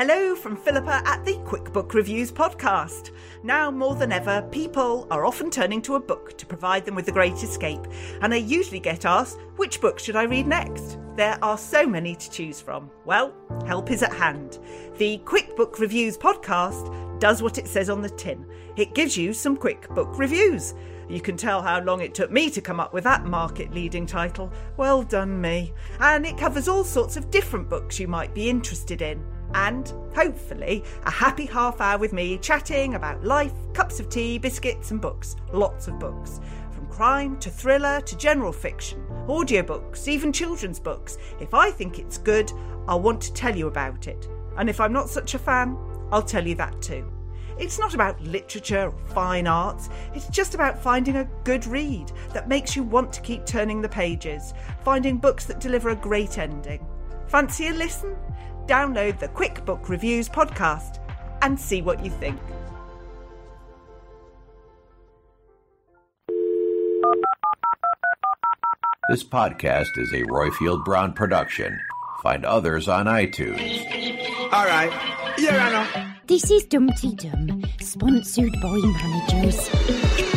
Hello from Philippa at the Quick Book Reviews podcast. Now more than ever, people are often turning to a book to provide them with the great escape, and I usually get asked, which book should I read next? There are so many to choose from. Well, help is at hand. The Quick Book Reviews podcast does what it says on the tin. It gives you some quick book reviews. You can tell how long it took me to come up with that market leading title. Well done, me. And it covers all sorts of different books you might be interested in and hopefully a happy half hour with me chatting about life, cups of tea, biscuits, and books. Lots of books. From crime to thriller to general fiction, audiobooks, even children's books. If I think it's good, I'll want to tell you about it. And if I'm not such a fan, I'll tell you that too. It's not about literature or fine arts, it's just about finding a good read that makes you want to keep turning the pages, finding books that deliver a great ending. Fancy a listen? Download the QuickBook Reviews podcast and see what you think. This podcast is a Roifield Brown production. Find others on iTunes. All right. Here I know. This is Dumteedum, sponsored by managers.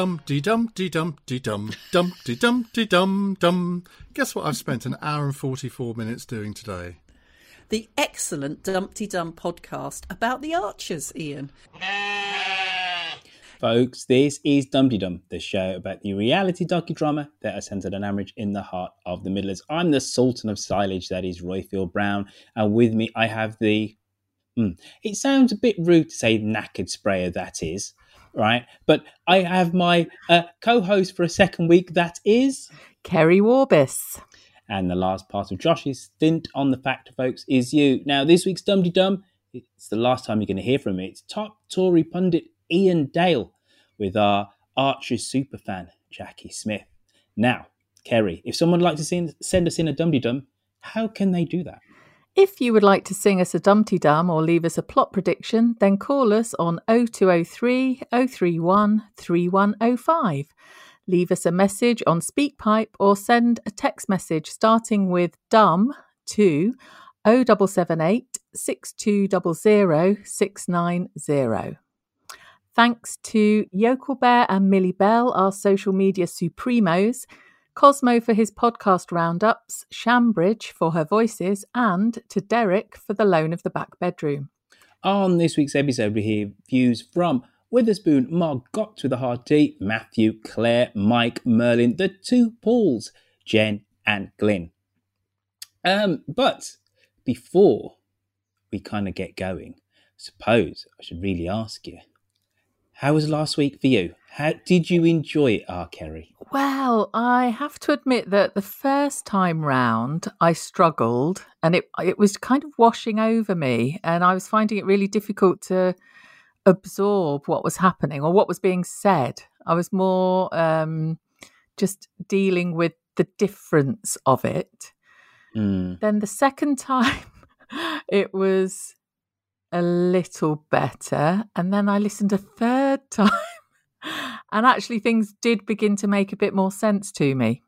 Dum dee dum dee dum dee dum dum dee dum dee dum dum. Guess what I've spent an hour and forty four minutes doing today? The excellent Dumteedum podcast about the Archers, Ian. Folks, this is Dumteedum, the show about the reality docudrama that is centered on Ambridge in the heart of the Midlands. I'm the Sultan of Silage, that is Roifield Brown, and with me I have the. Hmm, it sounds a bit rude to say knackered sprayer, that is right? But I have my uh, co-host for a second week. That is Kerry Warbis. And the last part of Josh's stint on the Factor, folks, is you. Now, this week's Dumteedum, it's the last time you're going to hear from me. It's top Tory pundit Iain Dale with our Archers superfan, Jackie Smith. Now, Kerry, if someone would like to send, send us in a Dumteedum, how can they do that? If you would like to sing us a Dumteedum or leave us a plot prediction, then call us on 0203 031 3105. Leave us a message on SpeakPipe or send a text message starting with DUM to 0778 6200 690. Thanks to Yokel Bear and Millie Bell, our social media supremos. Cosmo for his podcast roundups, Shambridge for her voices, and to Derek for the loan of the back bedroom. On this week's episode, we hear views from Witherspoon, Margot with a hard T, Matthew, Claire, Mike, Merlin, the two Pauls, Jen, and Glyn. Um, but before we kind of get going, I suppose I should really ask you, how was last week for you? How did you enjoy it, R. Kerry? Well, I have to admit that the first time round I struggled and it it was kind of washing over me and I was finding it really difficult to absorb what was happening or what was being said. I was more um, just dealing with the difference of it. Mm. Then the second time, it was a little better. And then I listened a third time. and actually, things did begin to make a bit more sense to me.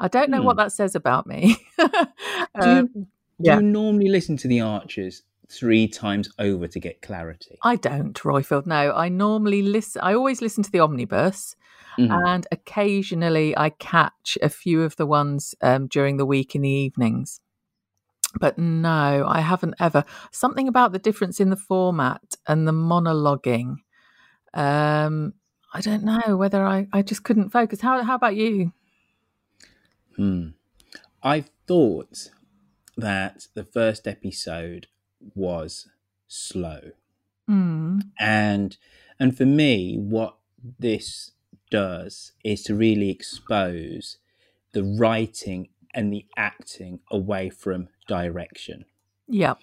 I don't know Hmm. what that says about me. Do you, Um, do yeah. you normally listen to the Archers three times over to get clarity? I don't, Roifield. No, I normally listen. I always listen to the omnibus, Mhm. and occasionally I catch a few of the ones um, during the week in the evenings. But no, I haven't ever. Something about the difference in the format and the monologuing. Um, I don't know whether I, I just couldn't focus. How how about you? Hmm. I thought that the first episode was slow. Mm. and and for me what this does is to really expose the writing and the acting away from direction Yeah.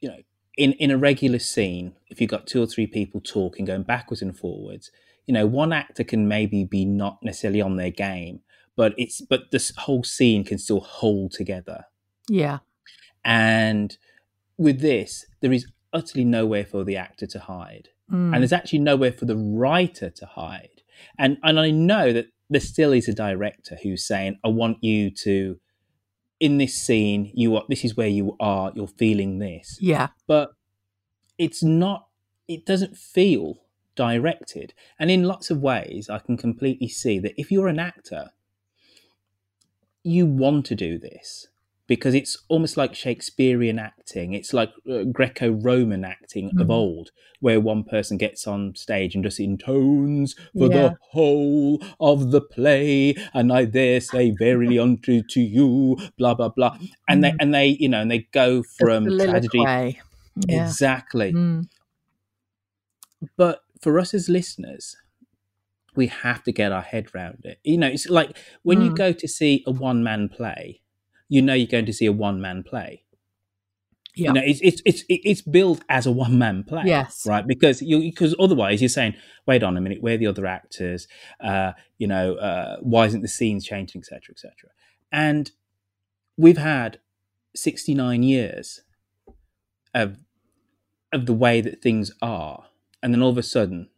you know in in a regular scene if you've got two or three people talking going backwards and forwards you know one actor can maybe be not necessarily on their game but it's but this whole scene can still hold together Yeah. and with this there is utterly nowhere for the actor to hide Mm. and there's actually nowhere for the writer to hide and and i know that there still is a director who's saying i want you to in this scene you are this is where you are you're feeling this. Yeah. but it's not it doesn't feel directed. And in lots of ways i can completely see that if you're an actor you want to do this because it's almost like shakespearean acting it's like uh, greco-roman acting of Mhm. old where one person gets on stage and just intones for Yeah. the whole of the play and i dare say verily unto to you blah blah blah and they Mm. and they you know and they go from tragedy. Yeah. Exactly. Mm. But for us as listeners, we have to get our head around it. You know, it's like when you Mm. go to see a one man play, you know you're going to see a one man play. Yeah. You know, it's it's it's it's built as a one man play. Yes. Right. Because you because otherwise you're saying, wait on a minute, where are the other actors? Uh, you know, uh, why isn't the scenes changing, etc., etc. And we've had 69 years of of the way that things are, and then all of a sudden,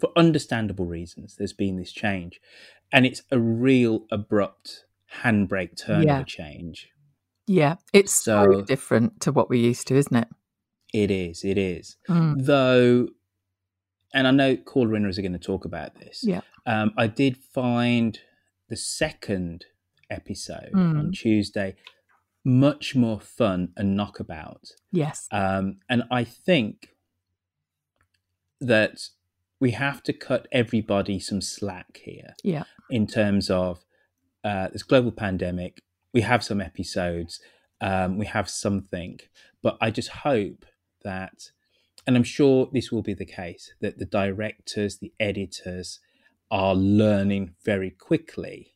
for understandable reasons, there's been this change, and it's a real abrupt handbrake turn Yeah. of a change. Yeah. It's so, So- different to what we're used to, isn't it? It is, it is. Mm. Though, and I know caller winners are going to talk about this. Yeah. Um, I did find the second episode on Mm. Tuesday much more fun and knockabout. Yes. Um, and I think that we have to cut everybody some slack here Yeah. in terms of uh, this global pandemic. We have some episodes, um, we have something, but I just hope that, and I'm sure this will be the case, that the directors, the editors are learning very quickly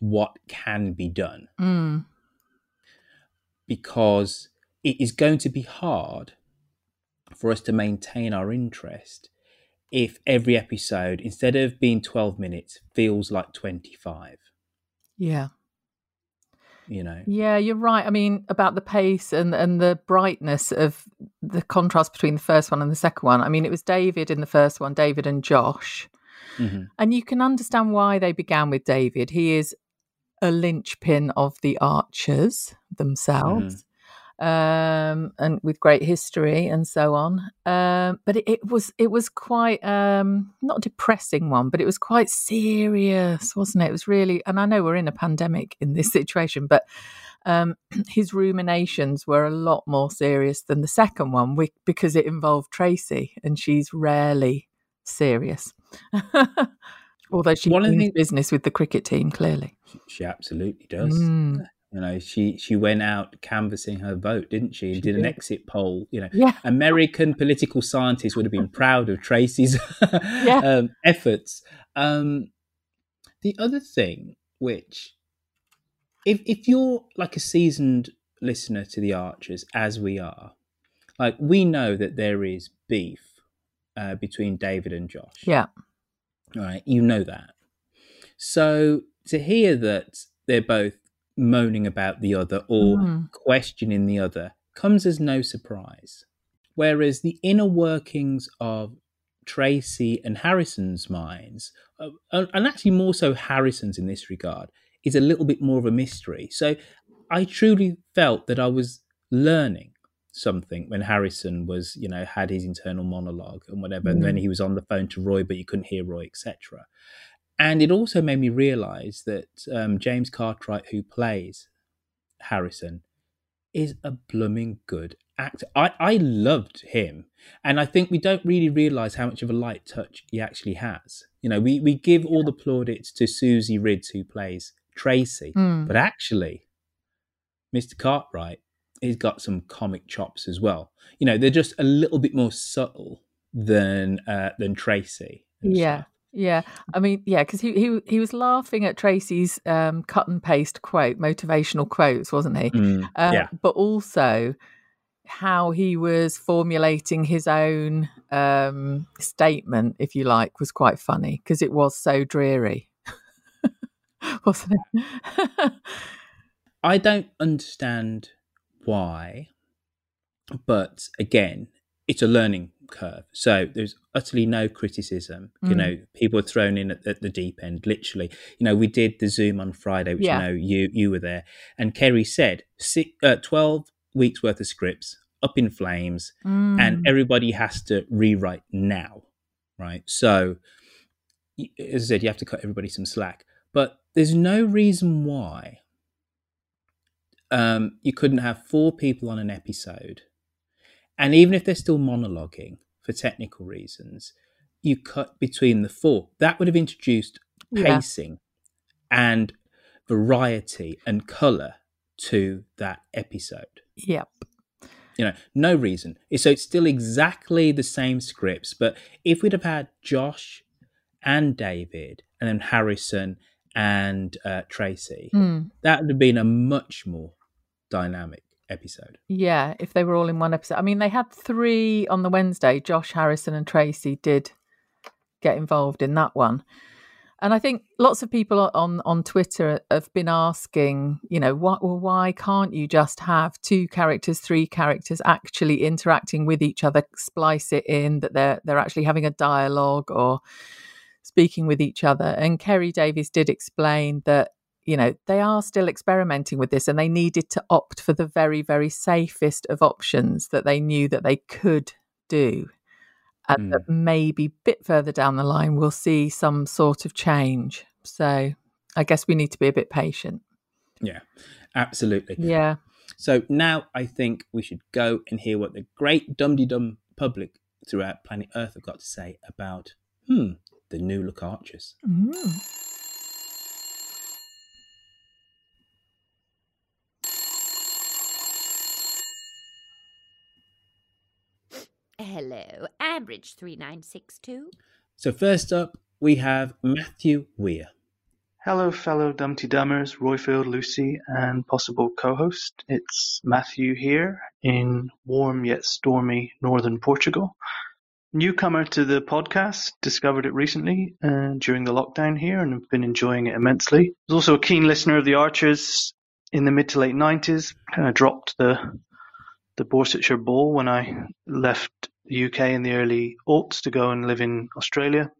what can be done Mm. because it is going to be hard for us to maintain our interest if every episode, instead of being 12 minutes, feels like 25. Yeah. You know, Yeah, you're right. I mean, about the pace and and the brightness of the contrast between the first one and the second one. I mean, it was David in the first one, David and Josh. Mhm. And you can understand why they began with David. He is a linchpin of the archers themselves. Um, and with great history and so on. Um, but it, it was it was quite um not a depressing one, but it was quite serious, wasn't it? It was really and I know we're in a pandemic in this situation, but um his ruminations were a lot more serious than the second one we, because it involved Tracy and she's rarely serious. Although she One of the things- business with the cricket team, clearly. she absolutely does. Mm. You know, she she went out canvassing her vote, didn't she? And She did an exit poll. You know, Yeah. American political scientists would have been proud of Tracy's um, efforts. Um, the other thing, which, if if you're like a seasoned listener to the Archers, as we are, like we know that there is beef uh, between David and Josh. Yeah. Right. You know that. So to hear that they're both moaning about the other or Mm. questioning the other comes as no surprise. Whereas the inner workings of Tracy and Harrison's minds, uh, and actually more so Harrison's in this regard, is a little bit more of a mystery. So I truly felt that I was learning something when Harrison was, you know, had his internal monologue and whatever, and then Mm. he was on the phone to Roy, but you couldn't hear Roy, etc. And it also made me realize that um, James Cartwright, who plays Harrison, is a blooming good actor. I, I loved him. And I think we don't really realize how much of a light touch he actually has. You know, we, we give all the plaudits to Susie Ridds, who plays Tracy, Mm. but actually, Mr. Cartwright, he's got some comic chops as well. You know, they're just a little bit more subtle than uh, than Tracy. Yeah. Yeah, I mean, yeah, because he, he he was laughing at Tracy's um, cut and paste quote, motivational quotes, wasn't he? Mm, Uh, yeah. But also how he was formulating his own um, statement, if you like, was quite funny because it was so dreary, wasn't it? I don't understand why, but again, it's a learning curve. So there's utterly no criticism. You Mm. know, people are thrown in at, at the deep end, literally. You know, we did the Zoom on Friday, which Yeah. you know you you were there, and Kerry said six, uh, twelve weeks worth of scripts up in flames, Mm. and everybody has to rewrite now, right? So, as I said, you have to cut everybody some slack, but there's no reason why um, you couldn't have four people on an episode, and even if they're still monologuing for technical reasons, you cut between the four. That would have introduced Yeah. pacing and variety and color to that episode Yep. you know no reason so it's still exactly the same scripts but if we'd have had josh and david and then harrison and uh, tracy Mm. that would have been a much more dynamic episode Yeah, if they were all in one episode. I mean, they had three on the Wednesday. Josh, Harrison, and Tracy did get involved in that one. And I think lots of people on on Twitter have been asking, you know, why, well, why can't you just have two characters, three characters actually interacting with each other, splice it in that they're they're actually having a dialogue or speaking with each other. And Kerry Davies did explain that you know they are still experimenting with this and they needed to opt for the very very safest of options that they knew that they could do. And that maybe a bit further down the line we'll see some sort of change. So i guess we need to be a bit patient. Yeah absolutely. Yeah. So now i think we should go and hear what the great dum-de-dum public throughout planet earth have got to say about hmm the new look archers Mm. Hello, Ambridge 3962. so first up we have matthew weir Hello, fellow Dumpty Dummers, Roifield, Lucy, and possible co-host. It's Matthew here in warm yet stormy northern Portugal. Newcomer to the podcast, discovered it recently uh, during the lockdown here and have been enjoying it immensely. I Was also a keen listener of the Archers in the mid to late 90s. Kind of dropped the the Borsetshire Ball when I left the UK in the early aughts to go and live in Australia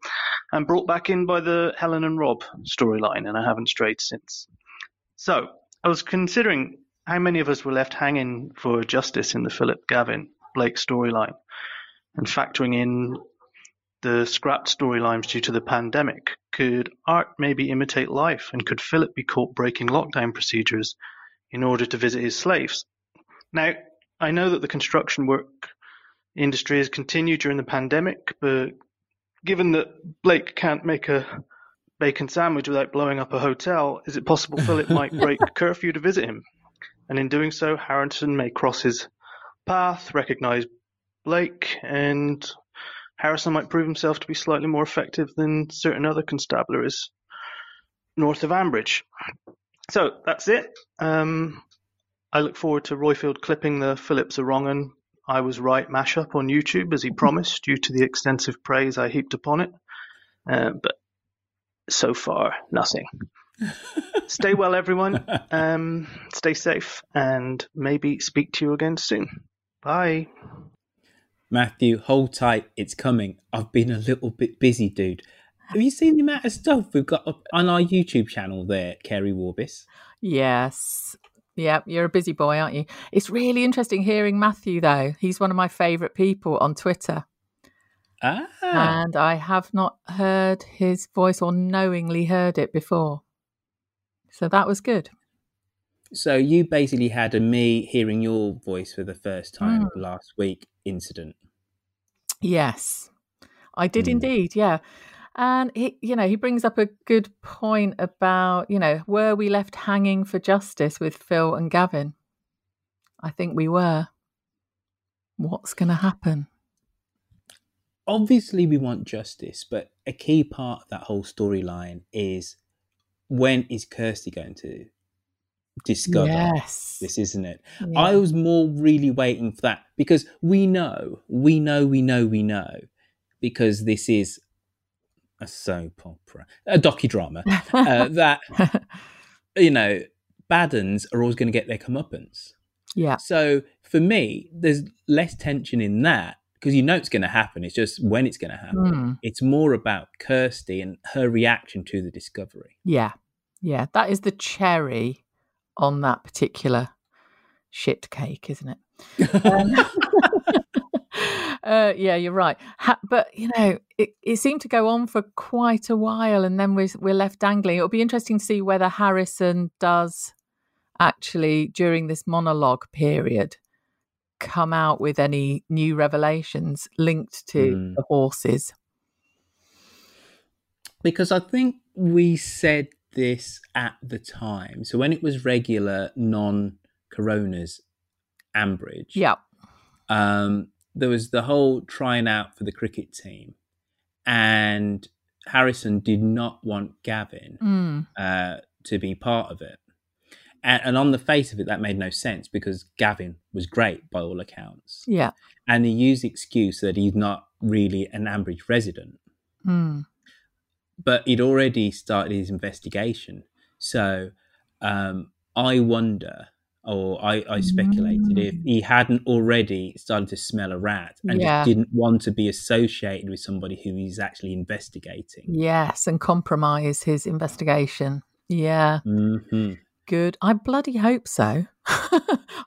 and brought back in by the Helen and Rob storyline, and I haven't strayed since. So I was considering how many of us were left hanging for justice in the Philip Gavin Blake storyline, and factoring in the scrapped storylines due to the pandemic. Could art maybe imitate life, and could Philip be caught breaking lockdown procedures in order to visit his slaves? Now, I know that the construction work industry has continued during the pandemic, but given that Blake can't make a bacon sandwich without blowing up a hotel, is it possible Philip might break curfew to visit him? And in doing so, Harrington may cross his path, recognise Blake, and Harrison might prove himself to be slightly more effective than certain other constabularies north of Ambridge. So that's it. Um, I look forward to Roifield clipping the Phillips are wrong I was right mashup on YouTube as he promised, due to the extensive praise I heaped upon it. Uh, but so far, nothing. stay well, everyone. Um, stay safe, and maybe speak to you again soon. Bye. Matthew, hold tight. It's coming. I've been a little bit busy, dude. Have you seen the amount of stuff we've got up on our YouTube channel there, Kerry Warbis? Yes. Yeah, you're a busy boy, aren't you? It's really interesting hearing Matthew, though. He's one of my favourite people on Twitter. Ah. And I have not heard his voice or knowingly heard it before. So that was good. So you basically had a me hearing your voice for the first time Mm. last week incident. Yes, I did Mm. indeed. Yeah. And he, you know, he brings up a good point about, you know, were we left hanging for justice with Phil and Gavin? I think we were. What's going to happen? Obviously, we want justice, but a key part of that whole storyline is when is Kirsty going to discover Yes. this, isn't it? Yeah. I was more really waiting for that because we know, we know, we know, we know, because this is a soap opera, a docudrama, uh, that, you know, Baddens are always going to get their comeuppance. Yeah. So for me, there's less tension in that because you know it's going to happen. It's just when it's going to happen. Mm. It's more about Kirsty and her reaction to the discovery. Yeah. Yeah. That is the cherry on that particular shit cake, isn't it? Um, uh, yeah, you're right. Ha- but you know, it, it seemed to go on for quite a while, and then we're we're left dangling. It'll be interesting to see whether Harrison does actually during this monologue period come out with any new revelations linked to Mm. the horses. because I think we said this at the time. So when it was regular non coronas Ambridge, Yeah. um, there was the whole trying out for the cricket team, and Harrison did not want Gavin Mm. uh, to be part of it. And, and on the face of it, that made no sense because Gavin was great by all accounts. Yeah. And he used the excuse that he's not really an Ambridge resident Mm. but he'd already started his investigation. So um, I wonder, or I, I speculated, if he hadn't already started to smell a rat and Yeah. just didn't want to be associated with somebody who he's actually investigating. Yes, and compromise his investigation. Yeah. hmm Good. I bloody hope so.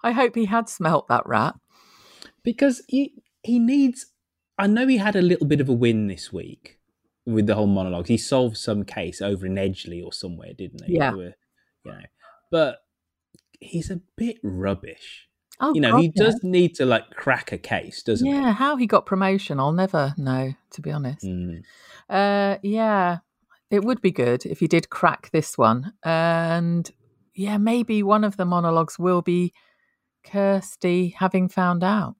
I hope he had smelt that rat. Because he he needs. I know he had a little bit of a win this week with the whole monologue. He solved some case over in Edgeley or somewhere, didn't he? Yeah. Were- you know, but he's a bit rubbish. Oh, you know, God, he yeah. does need to like crack a case, doesn't he? Yeah, how he got promotion, I'll never know, to be honest. Mm. Uh, yeah, it would be good if he did crack this one. And yeah, maybe one of the monologues will be Kirsty having found out.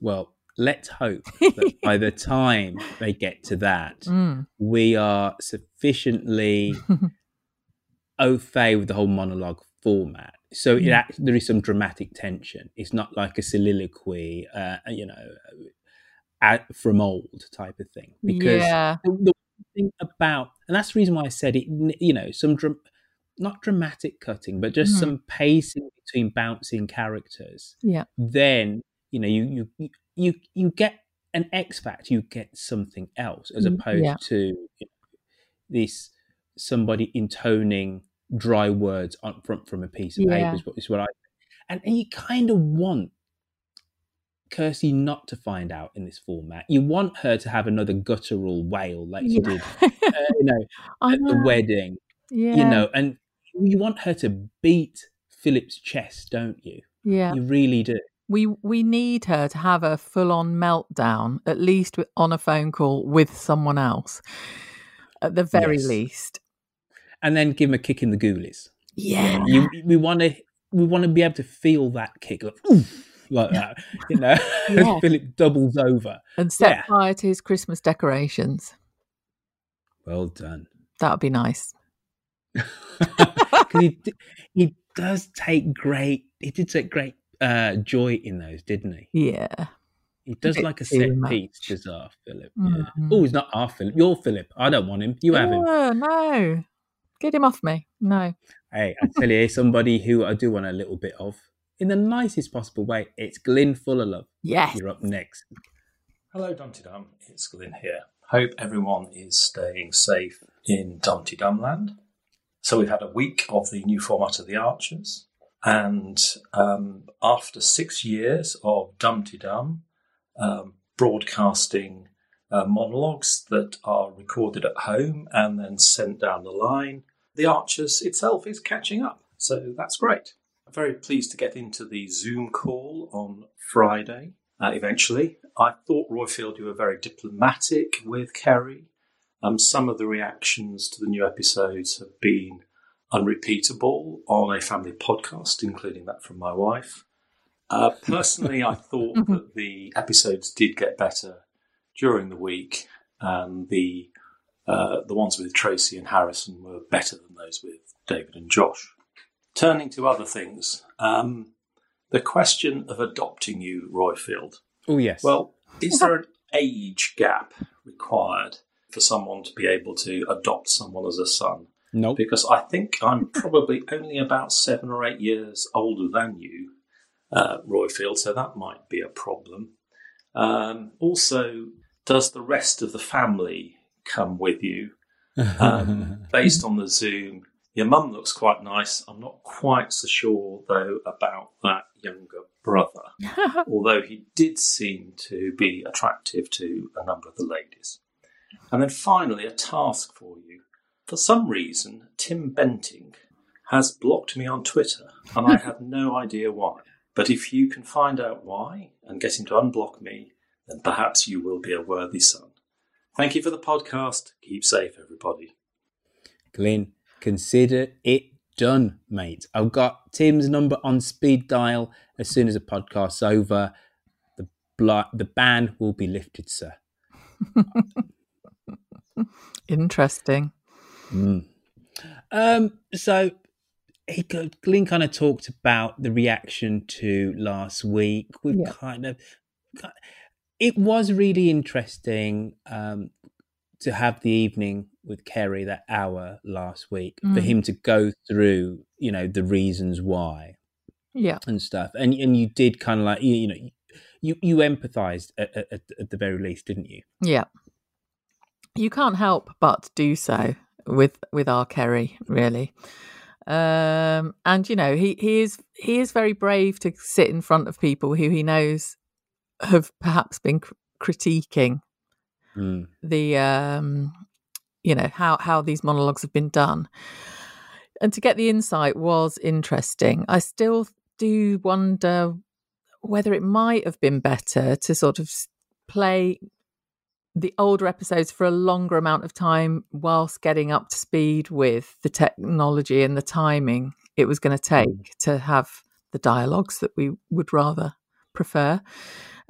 Well, let's hope that by the time they get to that, Mm. we are sufficiently au fait with the whole monologue format. So it Mm. act- there is some dramatic tension. It's not like a soliloquy, uh, you know, at, from old type of thing. Because Yeah. the, the thing about, and that's the reason why I said it, you know, some dram- not dramatic cutting, but just Mhm. some pacing between bouncing characters. Yeah. Then you know you you you you get an X factor, you get something else as Mm, opposed yeah. to you know, this somebody intoning dry words on from from a piece of Yeah. paper is what, is what I and, and you kind of want Kirsty not to find out in this format. You want her to have another guttural wail like she Yeah. did, uh, you know, at the wedding. Yeah. You know, and you want her to beat Philip's chest, don't you? Yeah. You really do. We we need her to have a full on meltdown, at least with, on a phone call with someone else, at the very Yes. least. And then give him a kick in the ghoulies. Yeah. You, we want to we want to be able to feel that kick like, "Oof," like that, you know, Yeah. Philip doubles over. And set Yeah. fire to his Christmas decorations. Well done. That would be nice. 'Cause he, he does take great, he did take great uh, joy in those, didn't he? Yeah. He does like a set much. piece, does our Philip. Yeah. Mhm. Oh, he's not our Philip. You're Philip. I don't want him. You have him. Oh, no. Get him off me. No. Hey, I tell you, somebody who I do want a little bit of, in the nicest possible way. It's Glyn Fullerlove. Yes. You're up next. Hello, Dumteedum. It's Glyn here. Hope everyone is staying safe in Dumteedum land. So we've had a week of the new format of the Archers, and um, after six years of Dumteedum um, broadcasting uh, monologues that are recorded at home and then sent down the line, the Archers itself is catching up. So that's great. I'm very pleased to get into the Zoom call on Friday. Uh, eventually, I thought Roifield you were very diplomatic with Kerry. Um, some of the reactions to the new episodes have been unrepeatable on a family podcast, including that from my wife. Uh, personally, I thought that the episodes did get better during the week, and the uh, the ones with Tracy and Harrison were better than those with David and Josh. Turning to other things, um, the question of adopting you, Roifield. Oh, yes. Well, is there an age gap required for someone to be able to adopt someone as a son? Nope. Because I think I'm probably only about seven or eight years older than you, uh, Roifield, so that might be a problem. Um, also, does the rest of the family come with you? Um, based on the Zoom, your mum looks quite nice. I'm not quite so sure, though, about that younger brother, although he did seem to be attractive to a number of the ladies. And then finally, a task for you. For some reason, Tim Bentinck has blocked me on Twitter, and I have no idea why. But if you can find out why and get him to unblock me, then perhaps you will be a worthy son. Thank you for the podcast. Keep safe, everybody. Glyn, consider it done, mate. I've got Tim's number on speed dial. As soon as the podcast's over, the bl- the ban will be lifted, sir. Interesting. Mm. Um, so he Glyn kind of talked about the reaction to last week. We Yeah. kind of it was really interesting um, to have the evening with Kerry that hour last week for Mm. him to go through, you know, the reasons why Yeah. and stuff. And and you did kind of like you, you know you you empathized at, at, at the very least, didn't you? Yeah. You can't help but do so with with our Kerry, really. Um, and you know, he, he is he is very brave to sit in front of people who he knows have perhaps been cr- critiquing Mm. the um you know how how these monologues have been done. And to get the insight was interesting. I still do wonder whether it might have been better to sort of play the older episodes for a longer amount of time whilst getting up to speed with the technology and the timing it was going to take to have the dialogues that we would rather prefer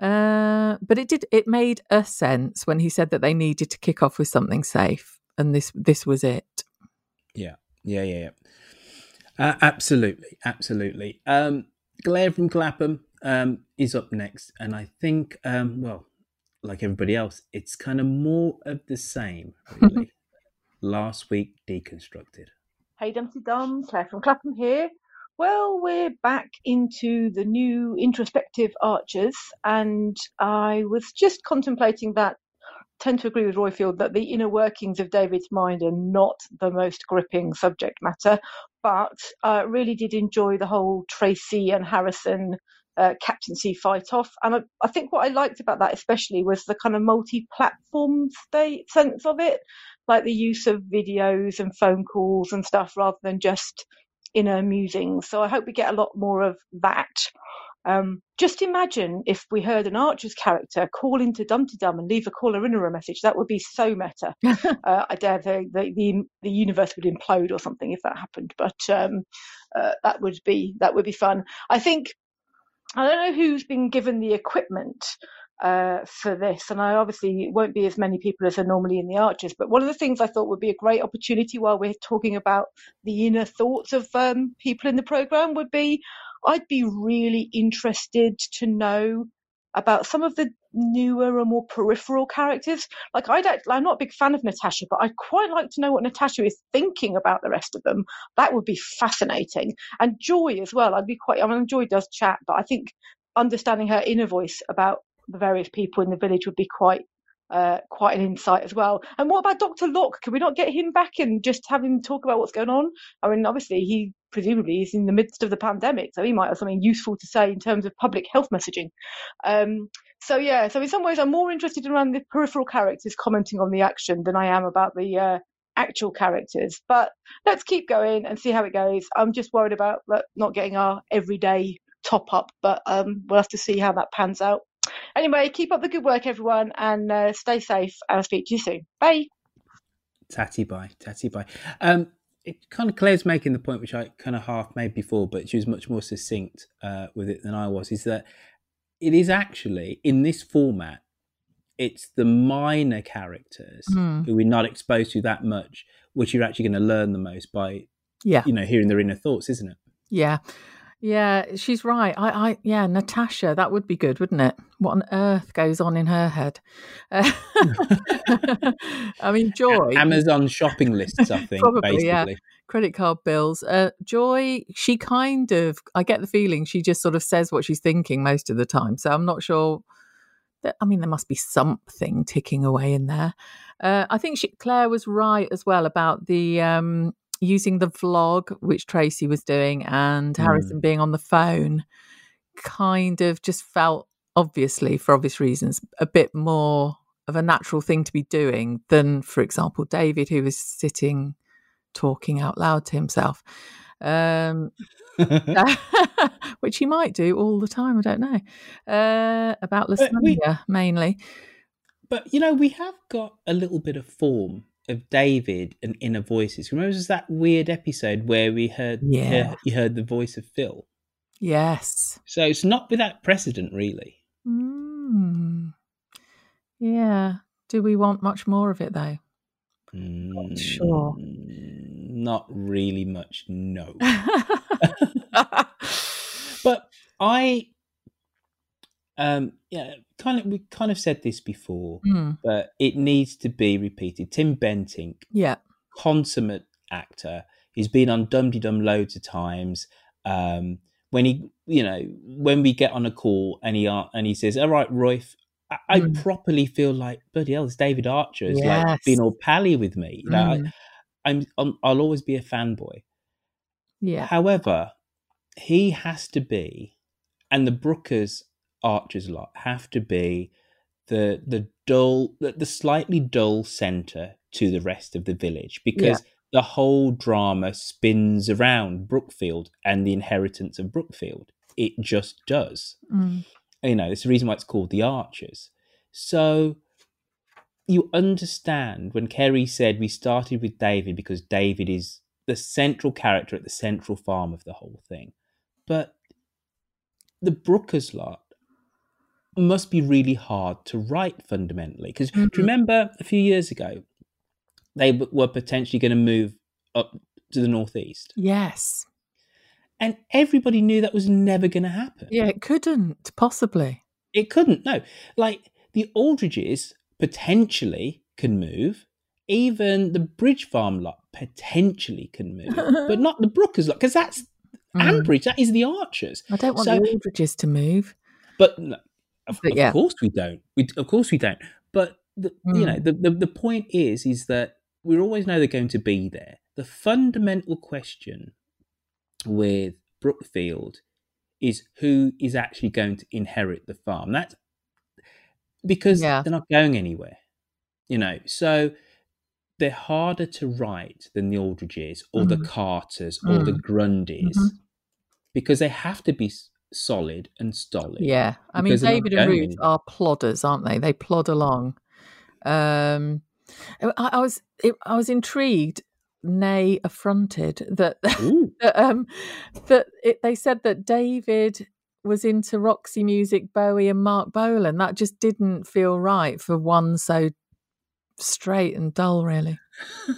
uh, but it did it made a sense when he said that they needed to kick off with something safe and this this was it Yeah, yeah, yeah, yeah. Uh, absolutely, absolutely. Um, Claire from Clapham um, is up next, and I think, um, well, like everybody else, it's kind of more of the same. Really, last week deconstructed. Hey Dumteedum, Claire from Clapham here. Well, we're back into the new introspective archers, and I was just contemplating that. Tend to agree with Roifield that the inner workings of David's mind are not the most gripping subject matter, but I really did enjoy the whole Tracy and Harrison uh, captaincy fight off. And I, I think what I liked about that especially was the kind of multi-platform sense of it, like the use of videos and phone calls and stuff rather than just inner musings. So I hope we get a lot more of that. Um, just imagine if we heard an Archer's character call into Dumteedum and leave a caller in a message. That would be so meta. uh, I dare the, the the the universe would implode or something if that happened. But um, uh, that would be that would be fun. I think I don't know who's been given the equipment uh, for this, and I obviously it won't be as many people as are normally in the Archers. But one of the things I thought would be a great opportunity while we're talking about the inner thoughts of um, people in the program would be. I'd be really interested to know about some of the newer and more peripheral characters. Like I don't, I'm not a big fan of Natasha, but I'd quite like to know what Natasha is thinking about the rest of them. That would be fascinating. And Joy as well. I'd be quite. I mean, Joy does chat, but I think understanding her inner voice about the various people in the village would be quite uh, quite an insight as well. And what about Dr. Locke? Can we not get him back and just have him talk about what's going on? I mean, obviously, he presumably is in the midst of the pandemic, so he might have something useful to say in terms of public health messaging. Um, so, yeah, so in some ways, I'm more interested around the peripheral characters commenting on the action than I am about the uh, actual characters. But let's keep going and see how it goes. I'm just worried about not getting our everyday top up, but um, we'll have to see how that pans out. Anyway, keep up the good work, everyone, and uh, stay safe. I'll speak to you soon. Bye. Tatty bye, tatty bye. Um, it kind of Claire's making the point, which I kind of half made before, but she was much more succinct uh, with it than I was. Is that it is actually in this format, it's the minor characters Mm. who we're not exposed to that much, which you're actually going to learn the most by, Yeah. you know, hearing their inner thoughts, isn't it? Yeah. Yeah, she's right. I, I, yeah, Natasha, that would be good, wouldn't it? What on earth goes on in her head? Uh, I mean, Joy. Amazon shopping lists, I think, Probably, basically. yeah. Credit card bills. Uh, Joy, she kind of, I get the feeling she just sort of says what she's thinking most of the time. So I'm not sure. That, I mean, there must be something ticking away in there. Uh, I think she, Claire was right as well about the um, using the vlog, which Tracy was doing, and Mm. Harrison being on the phone. Kind of just felt, obviously, for obvious reasons, a bit more of a natural thing to be doing than, for example, David, who was sitting talking out loud to himself. Um, which he might do all the time. I don't know uh, about But we- mainly. But you know, we have got a little bit of form of David and inner voices. Remember, there's that weird episode where we heard, Yeah. heard- you heard the voice of Phil. Yes. So it's not without precedent, really. Mm. Yeah. Do we want much more of it though? Mm, Sure. Not really much, no. but I, um, yeah, kind of, we kind of said this before, Mm. but it needs to be repeated. Tim Bentinck, Yeah. consummate actor. He's been on Dum Dum loads of times. Um, when he, you know, when we get on a call and he ar- and he says, "All right, Roif," I, I Mm. properly feel like bloody hell, it's David Archer is like Yes. being all pally with me. You know, Mm. I, I'm, I'm I'll always be a fanboy. Yeah. However, he has to be, and the Brookers Archers lot have to be the the dull, the, the slightly dull centre to the rest of the village because the whole drama spins around Brookfield and the inheritance of Brookfield. It just does. Mm. You know, it's the reason why it's called the Archers. So you understand when Kerry said we started with David because David is the central character at the central farm of the whole thing. But the Brookers lot must be really hard to write fundamentally. Because do you remember a few years ago, they were potentially going to move up to the northeast? Yes. And everybody knew that was never going to happen. Yeah, it couldn't possibly. It couldn't. No, like the Aldridges potentially can move. Even the Bridge Farm lot potentially can move, but not the Brookers lot because that's Mm. Ambridge. That is the Archers. I don't want So- the Aldridges to move. But no, of, But of yeah. course we don't. We, of course we don't. But the, you know, Mm. the, the the point is, is that we always know they're going to be there. The fundamental question with Brookfield is who is actually going to inherit the farm. That's because Yeah. they're not going anywhere. You know, so they're harder to write than the Aldridges or the Mhm. Carters or the Mm. Grundys Mhm. because they have to be solid and stolid. Yeah, I mean because they're not David and Ruth are plodders, aren't they? They plod along. Um, I, I was it, I was intrigued, nay affronted that that um that it, they said that David was into Roxy Music, Bowie, and Marc Bolan. That just didn't feel right for one so straight and dull, really.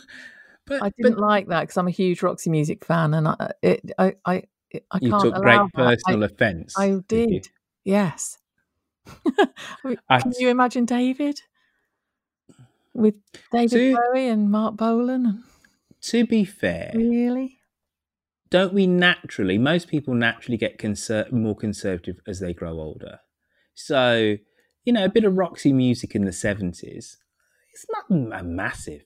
But I didn't like that because I'm a huge Roxy Music fan, and I, it, I, I, I You took great personal offence. I did did. Yes. I mean, I- Can you imagine David with David To- Bowie and Marc Bolan? To be fair, Really? don't we naturally? Most people naturally get conser- more conservative as they grow older. So, you know, a bit of Roxy music in the seventies. It's not a massive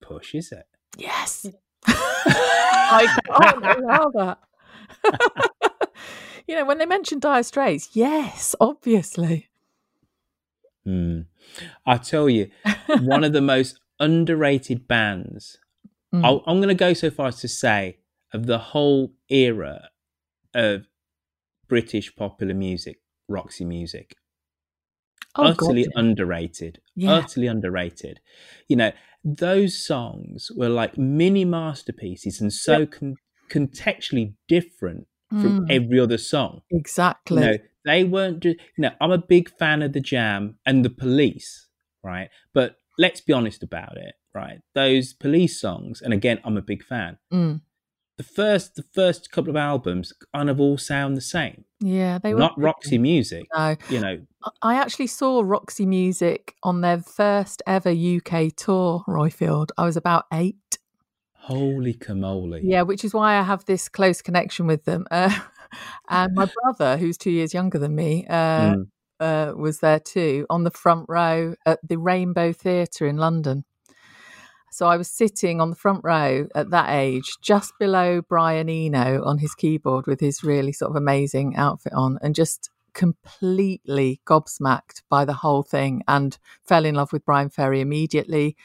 push, is it? Yes. I can't allow that. you know, when they mentioned Dire Straits, yes, obviously. Hmm. I tell you, one of the most underrated bands. Mm. I'll, I'm going to go so far as to say of the whole era of British popular music, Roxy music. Oh, utterly yeah. underrated. Yeah. Utterly underrated. You know, those songs were like mini masterpieces and so con- contextually different from Mm. every other song. Exactly. You know, they weren't just, you know, I'm a big fan of The Jam and The Police, right? But let's be honest about it, right? Those police songs, and again, I'm a big fan. Mm. The first, the first couple of albums kind of all sound the same. Yeah, they were Not Roxy music. No. You know, I actually saw Roxy Music on their first ever UK tour, Roifield. I was about eight. Holy camole. Yeah, which is why I have this close connection with them. Uh, and my brother, who's two years younger than me, uh, Mm. uh, was there too on the front row at the Rainbow Theatre in London. So I was sitting on the front row at that age, just below Brian Eno on his keyboard with his really sort of amazing outfit on, and just completely gobsmacked by the whole thing and fell in love with Bryan Ferry immediately.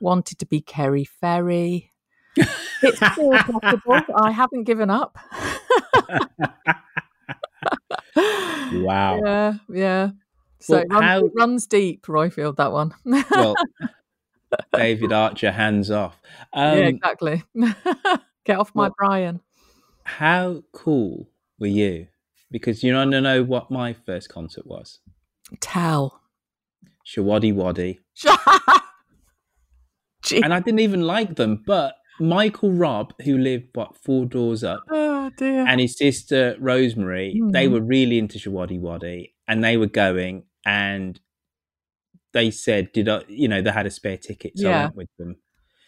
Wanted to be Kerry Ferry. It's still possible. I haven't given up. Wow. Yeah, yeah. So Well, it, runs, how- runs deep, Roifield, that one. Well, David Archer, hands off. Um, yeah, exactly. Get off my well- Brian. How cool were you? Because you want to know what my first concert was. Tell. Showaddywaddy. And I didn't even like them, but Michael Robb, who lived, what, four doors up, Oh and his sister Rosemary, they Mhm. were really into Showaddywaddy, and they were going, and they said, "Did I?" You know, they had a spare ticket, so I went with them.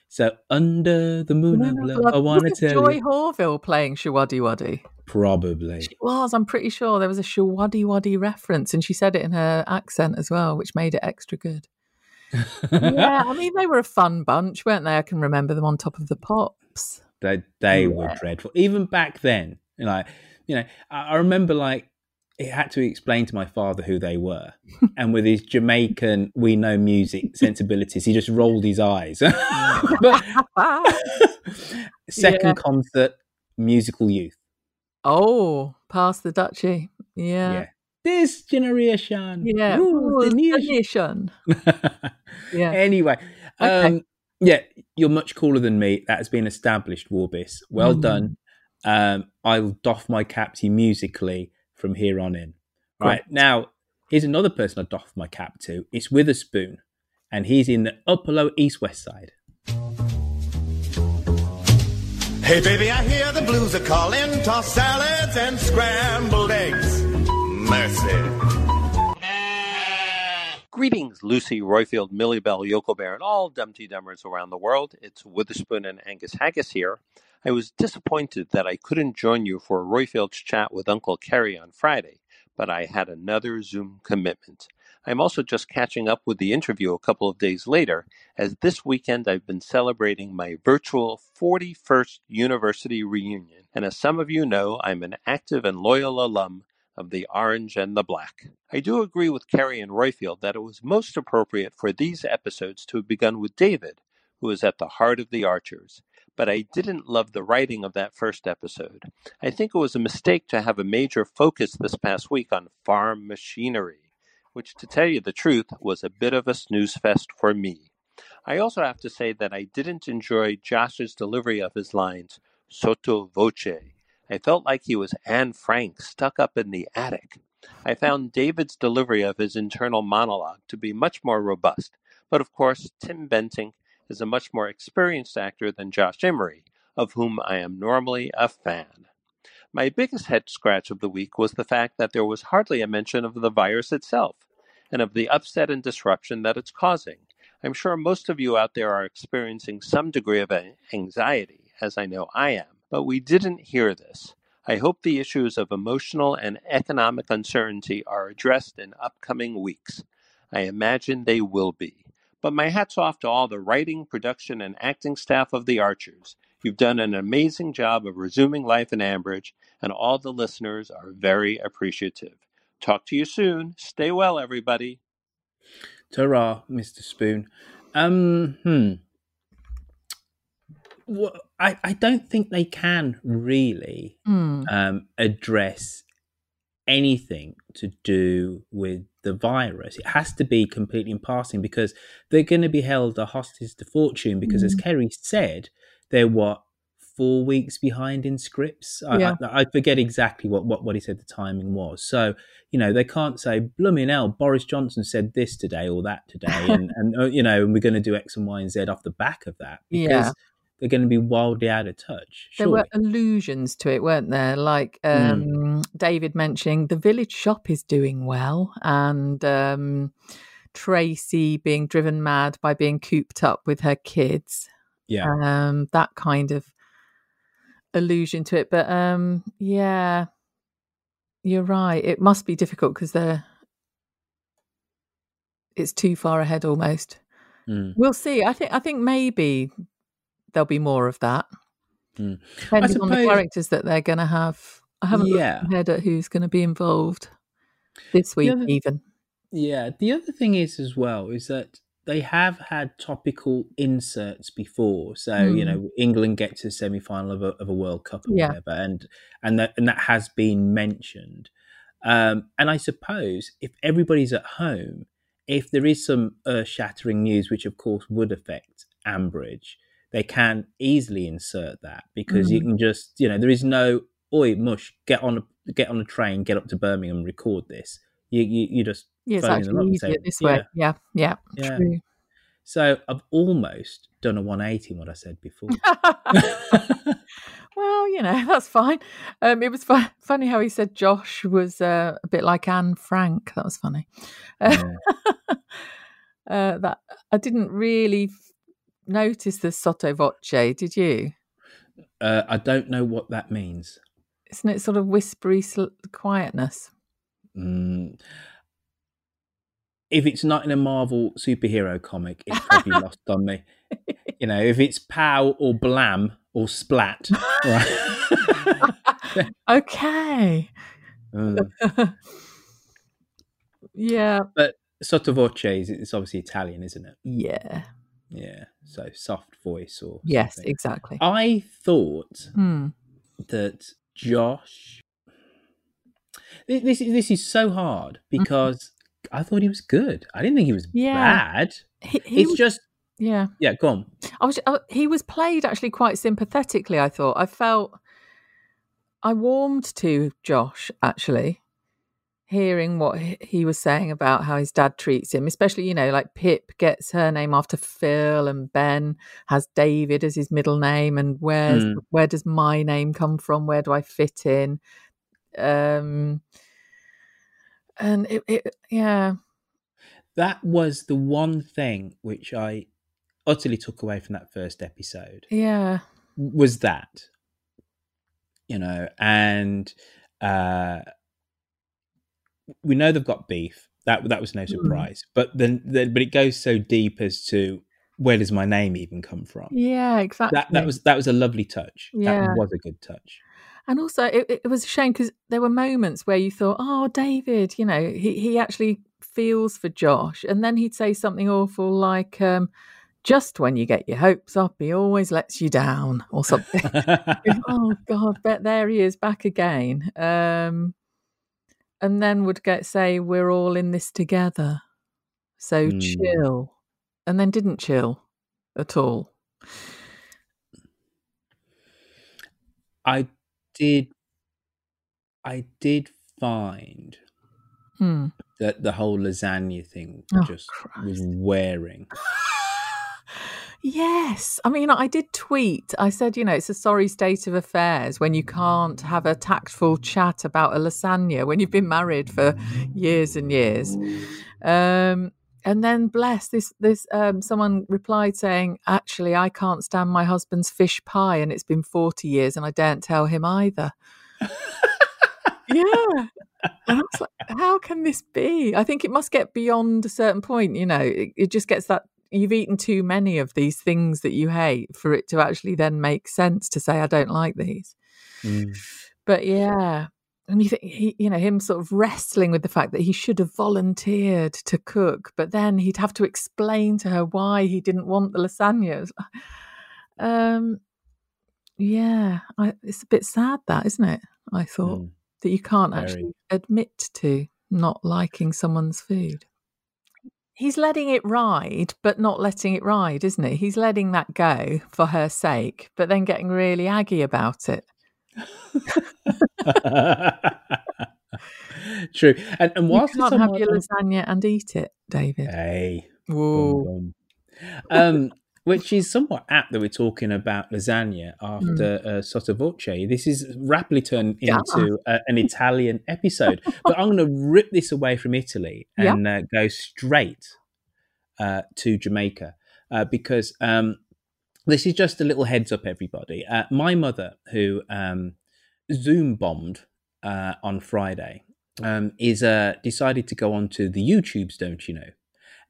So under the moon of love, I want to tell Joy you, Horville playing Showaddywaddy? probably. It was. I'm pretty sure there was a Showaddywaddy reference, and she said it in her accent as well, which made it extra good. Yeah, I mean they were a fun bunch, weren't they? I can remember them on top of the pops. They they were dreadful. Even back then, you know, you know, I, I remember like it had to explain to my father who they were, and with his Jamaican we know music sensibilities, he just rolled his eyes. but second Yeah. concert, musical youth. Oh, past the duchy. Yeah. Yeah. This generation, Yeah. rules the Rules the nation. Yeah. Anyway, Okay. um, yeah, you're much cooler than me. That has been established, Warbis. Well Mm. done. Um, I'll doff my cap to you musically from here on in. Right now, here's another person I doff my cap to. It's Witherspoon, and he's in the upper low east west side. Hey baby, I hear the blues are calling. Toss salads and scrambled eggs. Mercy. Greetings, Lucy, Roifield, Millie Bell, Yoko Bear, and all Dumteedummers around the world. It's Witherspoon and Angus Haggis here. I was disappointed that I couldn't join you for Roifield's chat with Uncle Kerry on Friday, but I had another Zoom commitment. I'm also just catching up with the interview a couple of days later, as this weekend I've been celebrating my virtual 41st university reunion. And as some of you know, I'm an active and loyal alum of the Orange and the Black. I do agree with Kerry and Roifield that it was most appropriate for these episodes to have begun with David, who is at the heart of the Archers. But I didn't love the writing of that first episode. I think it was a mistake to have a major focus this past week on farm machinery which, to tell you the truth, was a bit of a snooze fest for me. I also have to say that I didn't enjoy Josh's delivery of his lines sotto voce. I felt like he was Anne Frank stuck up in the attic. I found David's delivery of his internal monologue to be much more robust, but of course, Tim Bentinck is a much more experienced actor than Josh Emery, of whom I am normally a fan. My biggest head scratch of the week was the fact that there was hardly a mention of the virus itself and of the upset and disruption that it's causing. I'm sure most of you out there are experiencing some degree of anxiety, as I know I am, but we didn't hear this. I hope the issues of emotional and economic uncertainty are addressed in upcoming weeks. I imagine they will be. But my hat's off to all the writing, production, and acting staff of The Archers. You've done an amazing job of resuming life in Ambridge, and all the listeners are very appreciative. Talk to you soon. Stay well, everybody. Ta-ra, Mr. Spoon. Um, hmm. Well, I, I don't think they can really Hmm. um, address anything to do with the virus. It has to be completely in passing because they're going to be held a hostage to fortune. Because, as Mm. Kerry said, they're what four weeks behind in scripts. I, Yeah. I, I forget exactly what, what what he said the timing was. So you know they can't say blooming hell. Boris Johnson said this today or that today, and and uh, you know, and we're going to do X and Y and Z off the back of that because Yeah. They're going to be wildly out of touch. There were allusions to it, weren't there? Like um, David mentioning the village shop is doing well, and um, Tracy being driven mad by being cooped up with her kids. Yeah. um, that kind of allusion to it. But um, yeah, you're right. It must be difficult because they're it's too far ahead almost. Mm. We'll see. I think I think maybe there'll be more of that. Mm. Depending on the characters that they're going to have. I haven't Yeah. looked ahead at who's going to be involved this week, other- even. Yeah, the other thing is as well is that they have had topical inserts before. So you Mm. know, England gets to the semi final of a of a World Cup or Yeah. whatever, and and that and that has been mentioned. Um, and I suppose if everybody's at home, if there is some earth shattering news, which of course would affect Ambridge, they can easily insert that because you Mm. can just you know there is no oi mush get on a get on a train, get up to Birmingham, record this. You you, you just Yeah, it's phone them up actually easier say, this way. Yeah, yeah, Yeah. true. So I've almost done a 180 in what I said before. Well, you know, that's fine. Um, it was fu- funny how he said Josh was uh, a bit like Anne Frank. That was funny. Uh, uh, that I didn't really notice the sotto voce. Did you? uh, I don't know what that means. Isn't it sort of whispery sl- quietness? Mm. If it's not in a Marvel superhero comic, it's probably lost on me. You know, if it's pow or blam or splat, right? Okay. Mm. yeah. But sotto voce is it's obviously Italian, isn't it? Yeah. Yeah. So soft voice or Yes, something. exactly. I thought Hmm. that Josh. This is this is so hard because I thought he was good. I didn't think he was Yeah. bad. He, he it's was- just yeah. yeah. Go on. I was. I, he was played actually quite sympathetically. I thought. I felt. I warmed to Josh actually, hearing what he- was saying about how his dad treats him. Especially, you know, like Pip gets her name after Phil, and Ben has David as his middle name. And where's Mm. where does my name come from? Where do I fit in? Um. And it, it yeah. That was the one thing which I utterly took away from that first episode. Yeah. Was that you know, and uh we know they've got beef. That that was no Mm. surprise. But then, then, but it goes so deep as to where does my name even come from? Yeah, exactly. That that was that was a lovely touch. Yeah. That was a good touch. And also, it, it was a shame because there were moments where you thought, "Oh, David, you know, he he actually feels for Josh," and then he'd say something awful like, um, "Just when you get your hopes up, he always lets you down," or something. oh God, bet there he is back again. Um, and then would get say, "We're all in this together," so Hmm. chill, and then didn't chill at all. I did I did find Hmm. that the whole lasagna thing Oh, just was wearing. Yes. I mean, I did tweet. I said, you know, it's a sorry state of affairs when you can't have a tactful chat about a lasagna when you've been married for years and years. Um, and then bless this this um, someone replied saying actually i can't stand my husband's fish pie and it's been 40 years and i daren't tell him either yeah and I was like, how can this be i think it must get beyond a certain point you know it, it just gets that you've eaten too many of these things that you hate for it to actually then make sense to say i don't like these. Mm. but yeah and you think he, you know him sort of wrestling with the fact that he should have volunteered to cook but then he'd have to explain to her why he didn't want the lasagna um yeah I, it's a bit sad that isn't it? I thought that you can't Very. actually admit to not liking someone's food he's letting it ride but not letting it ride isn't he he's letting that go for her sake but then getting really aggy about it True. And, and you can't have your lasagna and eat it david Hey. Whoa. Boom, boom. Um, which is somewhat apt that we're talking about lasagna after uh, Sotto Voce. This is rapidly turned Yeah. into uh, an Italian episode. but I'm going to rip this away from Italy Yeah. and uh, go straight uh, to Jamaica uh, because um, this is just a little heads up, everybody. Uh, my mother, who um, Zoom bombed uh, on Friday, um, is uh, decided to go on to the YouTubes, don't you know?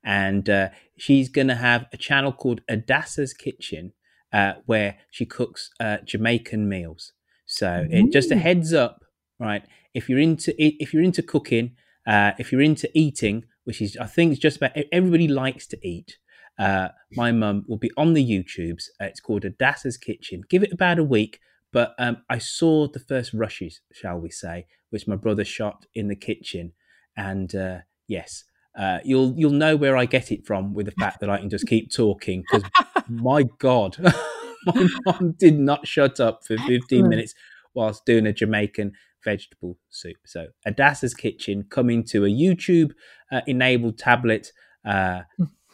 And uh, she's going to have a channel called Adassa's Kitchen, uh, where she cooks uh, Jamaican meals. So it, just a heads up, right? If you're into if you're into cooking, uh, if you're into eating, which is I think it's just about everybody likes to eat. Uh, my mum will be on the YouTubes. Uh, it's called Adassa's Kitchen. Give it about a week, but um, I saw the first rushes, shall we say, which my brother shot in the kitchen, and uh, yes, uh, you'll you'll know where I get it from with the fact that I can just keep talking because my God, my mom did not shut up for 15 Excellent. minutes whilst doing a Jamaican vegetable soup. So Adassa's Kitchen coming to a YouTube uh, enabled tablet uh,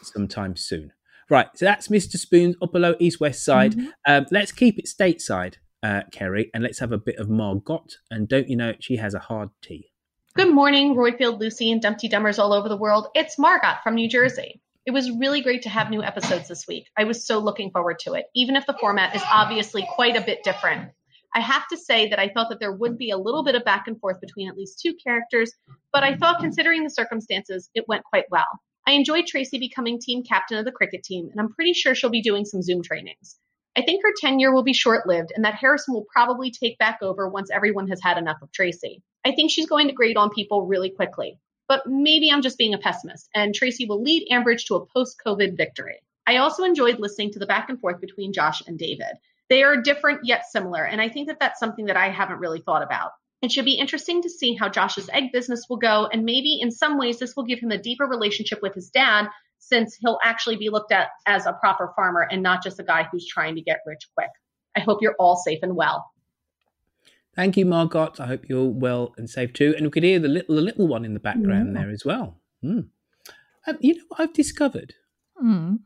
sometime soon. Right, so that's Mr. Spoon's upper, low, east, west side. Um, let's keep it stateside, uh, Kerry, and let's have a bit of Margot. And don't you know she has a hard tea? Good morning, Roifield, Lucy, and Dumteedummers all over the world. It's Margot from New Jersey. It was really great to have new episodes this week. I was so looking forward to it, even if the format is obviously quite a bit different. I have to say that I thought that there would be a little bit of back and forth between at least two characters, but I thought, considering the circumstances, it went quite well. I enjoyed Tracy becoming team captain of the cricket team, and I'm pretty sure she'll be doing some Zoom trainings. I think her tenure will be short lived, and that Harrison will probably take back over once everyone has had enough of Tracy. I think she's going to grade on people really quickly. But maybe I'm just being a pessimist, and Tracy will lead Ambridge to a post COVID victory. I also enjoyed listening to the back and forth between Josh and David. They are different yet similar, and I think that that's something that I haven't really thought about. It should be interesting to see how Josh's egg business will go, and maybe in some ways this will give him a deeper relationship with his dad since he'll actually be looked at as a proper farmer and not just a guy who's trying to get rich quick. I hope you're all safe and well. Thank you, Margot. I hope you're well and safe too. And we could hear the little, the little one in the background Yeah. there as well. Hmm. Um, you know what I've discovered? Hmm.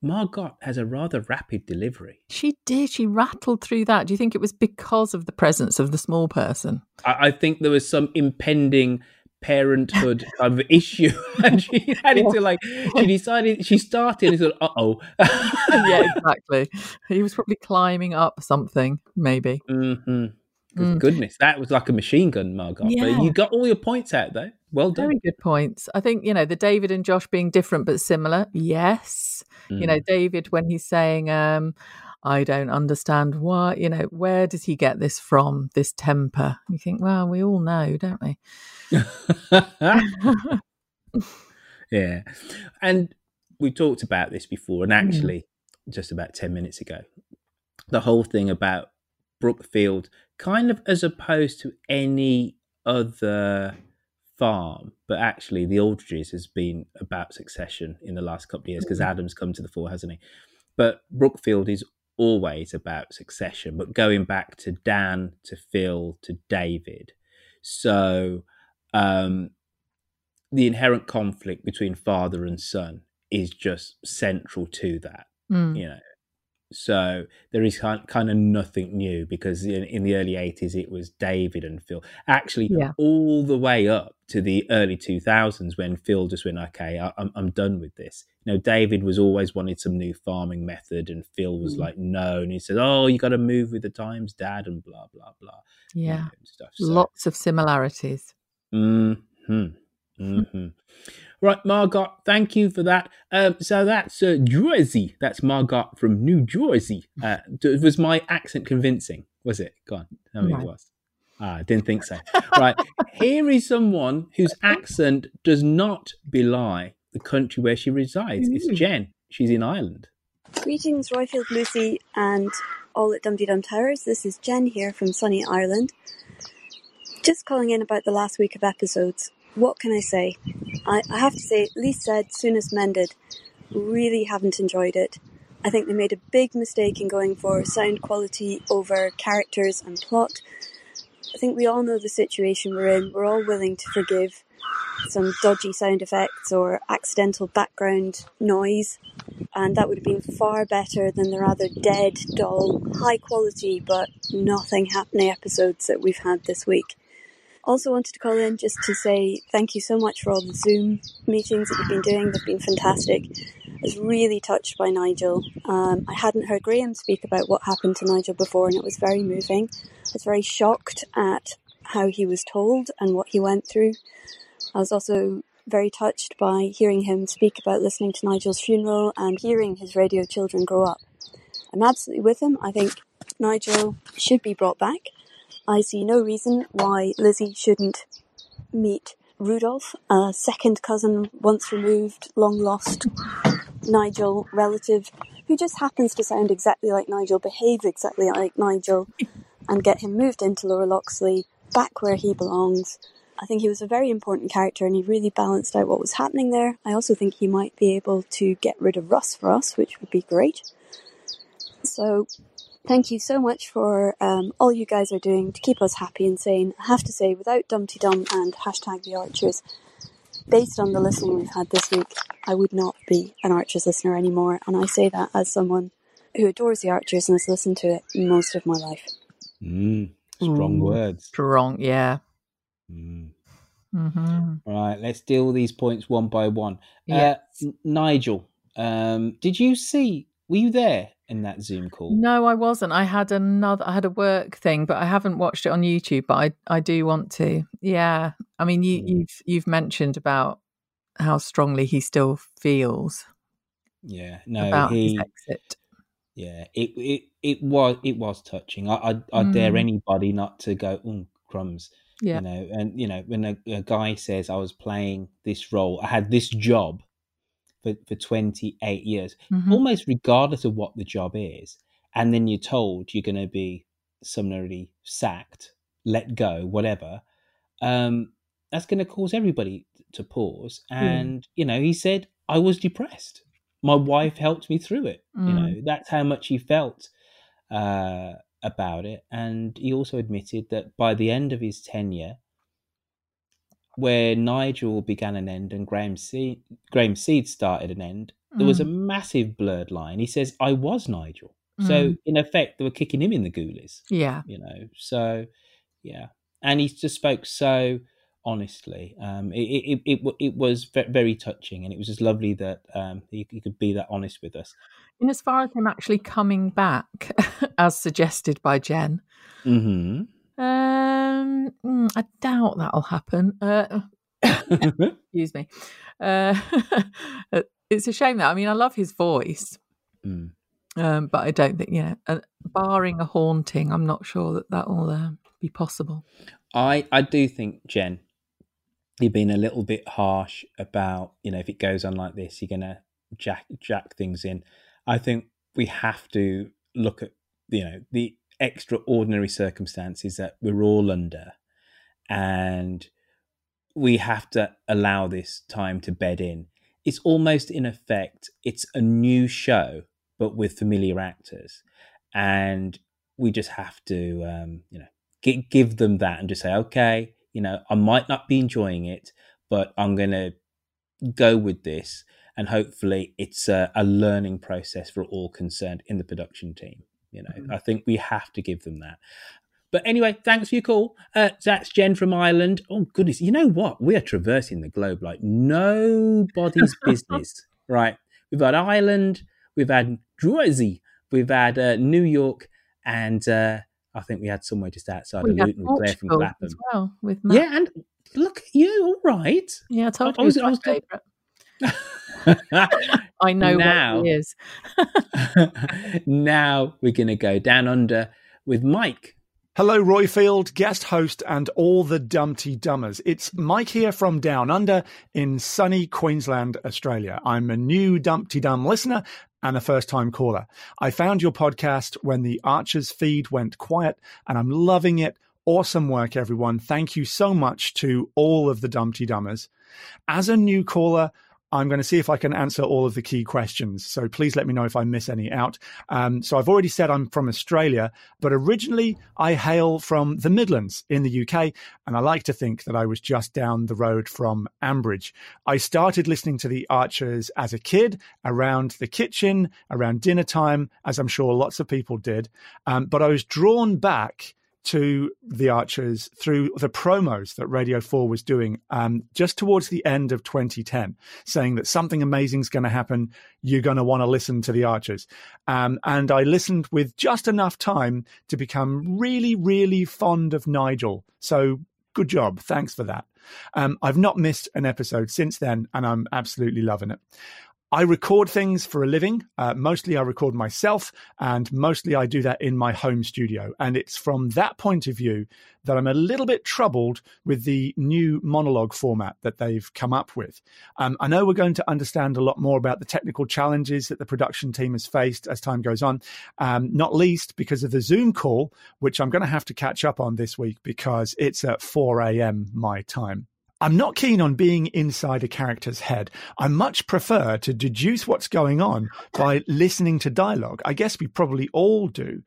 Margot has a rather rapid delivery. She did. She rattled through that. Do you think it was because of the presence of the small person? I, I think there was some impending parenthood kind of issue, and she had it to like. She decided she started and thought, "Uh oh." yeah, exactly. He was probably climbing up something, maybe. hmm Mm. Goodness, that was like a machine gun, Margot. Yeah. But you got all your points out though. Well done. Very good points. I think, you know, the David and Josh being different but similar. Yes. You know, Mm. David, when he's saying, um, I don't understand why, you know, where does he get this from, this temper? You think, well, we all know, don't we? yeah. And we talked about this before, and Mm. actually, just about 10 minutes ago, the whole thing about Brookfield, kind of as opposed to any other farm, but actually, the Aldridges has been about succession in the last couple of years because Mm. Adam's come to the fore, hasn't he? But Brookfield is always about succession, but going back to Dan, to Phil, to David. So, um, the inherent conflict between father and son is just central to that. Mm. You know, so there is kind kind of nothing new because in, in the early eighties it was David and Phil. Actually, Yeah. all the way up to the early two thousands when Phil just went, okay, I, I'm I'm done with this. You know, David was always wanted some new farming method, and Phil was Mm. like, no, and he said, oh, you got to move with the times, Dad, and blah blah blah. Yeah. stuff. So, Lots of similarities. hmm hmm Right, Margot, thank you for that. Um, so that's uh, Jersey. That's Margot from New Jersey. Uh, was my accent convincing? Was it? Go on, tell me No. it was. Ah, I didn't think so. right, here is someone whose accent does not belie the country where she resides. It's Jen. She's in Ireland. Greetings, Roifield Lucy, and all at Dum Dum Towers. This is Jen here from sunny Ireland. Just calling in about the last week of episodes. What can I say? I, I have to say, least said, soonest mended. Really haven't enjoyed it. I think they made a big mistake in going for sound quality over characters and plot. I think we all know the situation we're in. We're all willing to forgive some dodgy sound effects or accidental background noise, and that would have been far better than the rather dead, dull, high quality but nothing happening episodes that we've had this week. Also wanted to call in just to say thank you so much for all the Zoom meetings that you've been doing. They've been fantastic. I was really touched by Nigel. Um, I hadn't heard Graham speak about what happened to Nigel before, and it was very moving. I was very shocked at how he was told and what he went through. I was also very touched by hearing him speak about listening to Nigel's funeral and hearing his radio children grow up. I'm absolutely with him. I think Nigel should be brought back. I see no reason why Lizzie shouldn't meet Rudolph, a second cousin, once removed, long lost Nigel relative, who just happens to sound exactly like Nigel, behave exactly like Nigel, and get him moved into Lower Loxley, back where he belongs. I think he was a very important character and he really balanced out what was happening there. I also think he might be able to get rid of Russ for us, which would be great. So, thank you so much for um, all you guys are doing to keep us happy and sane. I have to say, without Dumteedum and hashtag the Archers, based on the listening we've had this week, I would not be an Archers listener anymore. And I say that as someone who adores the Archers and has listened to it most of my life. Mm, strong Ooh, words. Strong, yeah. Mm. hmm Right, let's deal with these points one by one. Yes. Uh, N- Nigel, um, did you see? Were you there in that Zoom call? No, I wasn't. I had another. I had a work thing, but I haven't watched it on YouTube. But I, I do want to. Yeah, I mean, you, you've you've mentioned about how strongly he still feels Yeah, no, about he. his exit. Yeah, it it it was it was touching. I I, I dare Mm. anybody not to go mm, crumbs. Yeah. You know, and you know when a, a guy says I was playing this role, I had this job for for twenty eight years, Mhm. almost regardless of what the job is, and then you're told you're going to be summarily sacked, let go, whatever. Um, that's going to cause everybody to pause. Mm. And you know, he said I was depressed. My wife helped me through it. You Mm. know, that's how much he felt uh, about it. And he also admitted that by the end of his tenure, where Nigel began an end and Graham Seed, Graham Seed started an end, there was a Mm. massive blurred line. He says, I was Nigel. So, Mm. in effect, they were kicking him in the ghoulies, Yeah. you know. So, yeah. And he just spoke so honestly. Um, it, it, it, it, was very touching and it was just lovely that um, he, he could be that honest with us. In as far as him actually coming back, as suggested by Jen, hmm um, mm, I doubt that'll happen. Uh, excuse me. Uh, it's a shame that I mean I love his voice, Mm. um, but I don't think yeah. uh, barring a haunting, I'm not sure that that will uh, be possible. I I do think Jen, you've been a little bit harsh about you know if it goes on like this, you're gonna jack jack things in. I think we have to look at you know the extraordinary circumstances that we're all under, and we have to allow this time to bed in. It's almost in effect, it's a new show, but with familiar actors, and we just have to, um, you know, gi- give them that and just say, okay, you know, I might not be enjoying it, but I'm gonna go with this, and hopefully it's a, a learning process for all concerned in the production team. You know, Mm-hmm. I think we have to give them that. But anyway, thanks for your call. Uh, that's Jen from Ireland. Oh goodness, you know what? We are traversing the globe like nobody's business. Right? We've had Ireland, we've had Jersey, we've had uh, New York, and uh, I think we had somewhere just outside We of Luton with Claire from Clapham. as well with Matt. Yeah, and look at you, all right. Yeah, I told I you was- he's I was. I know Now- what he is. now we're going to go down under with Mike. Hello, Roifield, guest host, and all the Dumteedummers. It's Mike here from Down Under in sunny Queensland, Australia. I'm a new Dumteedum listener and a first time caller. I found your podcast when the Archers feed went quiet, and I'm loving it. Awesome work, everyone. Thank you so much to all of the Dumteedummers. As a new caller, I'm going to see if I can answer all of the key questions. So please let me know if I miss any out. Um, so I've already said I'm from Australia, but originally I hail from the Midlands in the UK, and I like to think that I was just down the road from Ambridge. I started listening to the Archers as a kid around the kitchen, around dinner time, as I'm sure lots of people did. Um, but I was drawn back to the Archers through the promos that Radio 4 was doing um, just towards the end of 2010, saying that something amazing is going to happen. You're going to want to listen to the Archers. Um, and I listened with just enough time to become really, really fond of Nigel. So good job. Thanks for that. Um, I've not missed an episode since then, and I'm absolutely loving it. I record things for a living. Uh, mostly I record myself, and mostly I do that in my home studio. And it's from that point of view that I'm a little bit troubled with the new monologue format that they've come up with. Um, I know we're going to understand a lot more about the technical challenges that the production team has faced as time goes on, um, not least because of the Zoom call, which I'm going to have to catch up on this week because it's at 4 a.m. my time. I'm not keen on being inside a character's head. I much prefer to deduce what's going on by listening to dialogue. I guess we probably all do.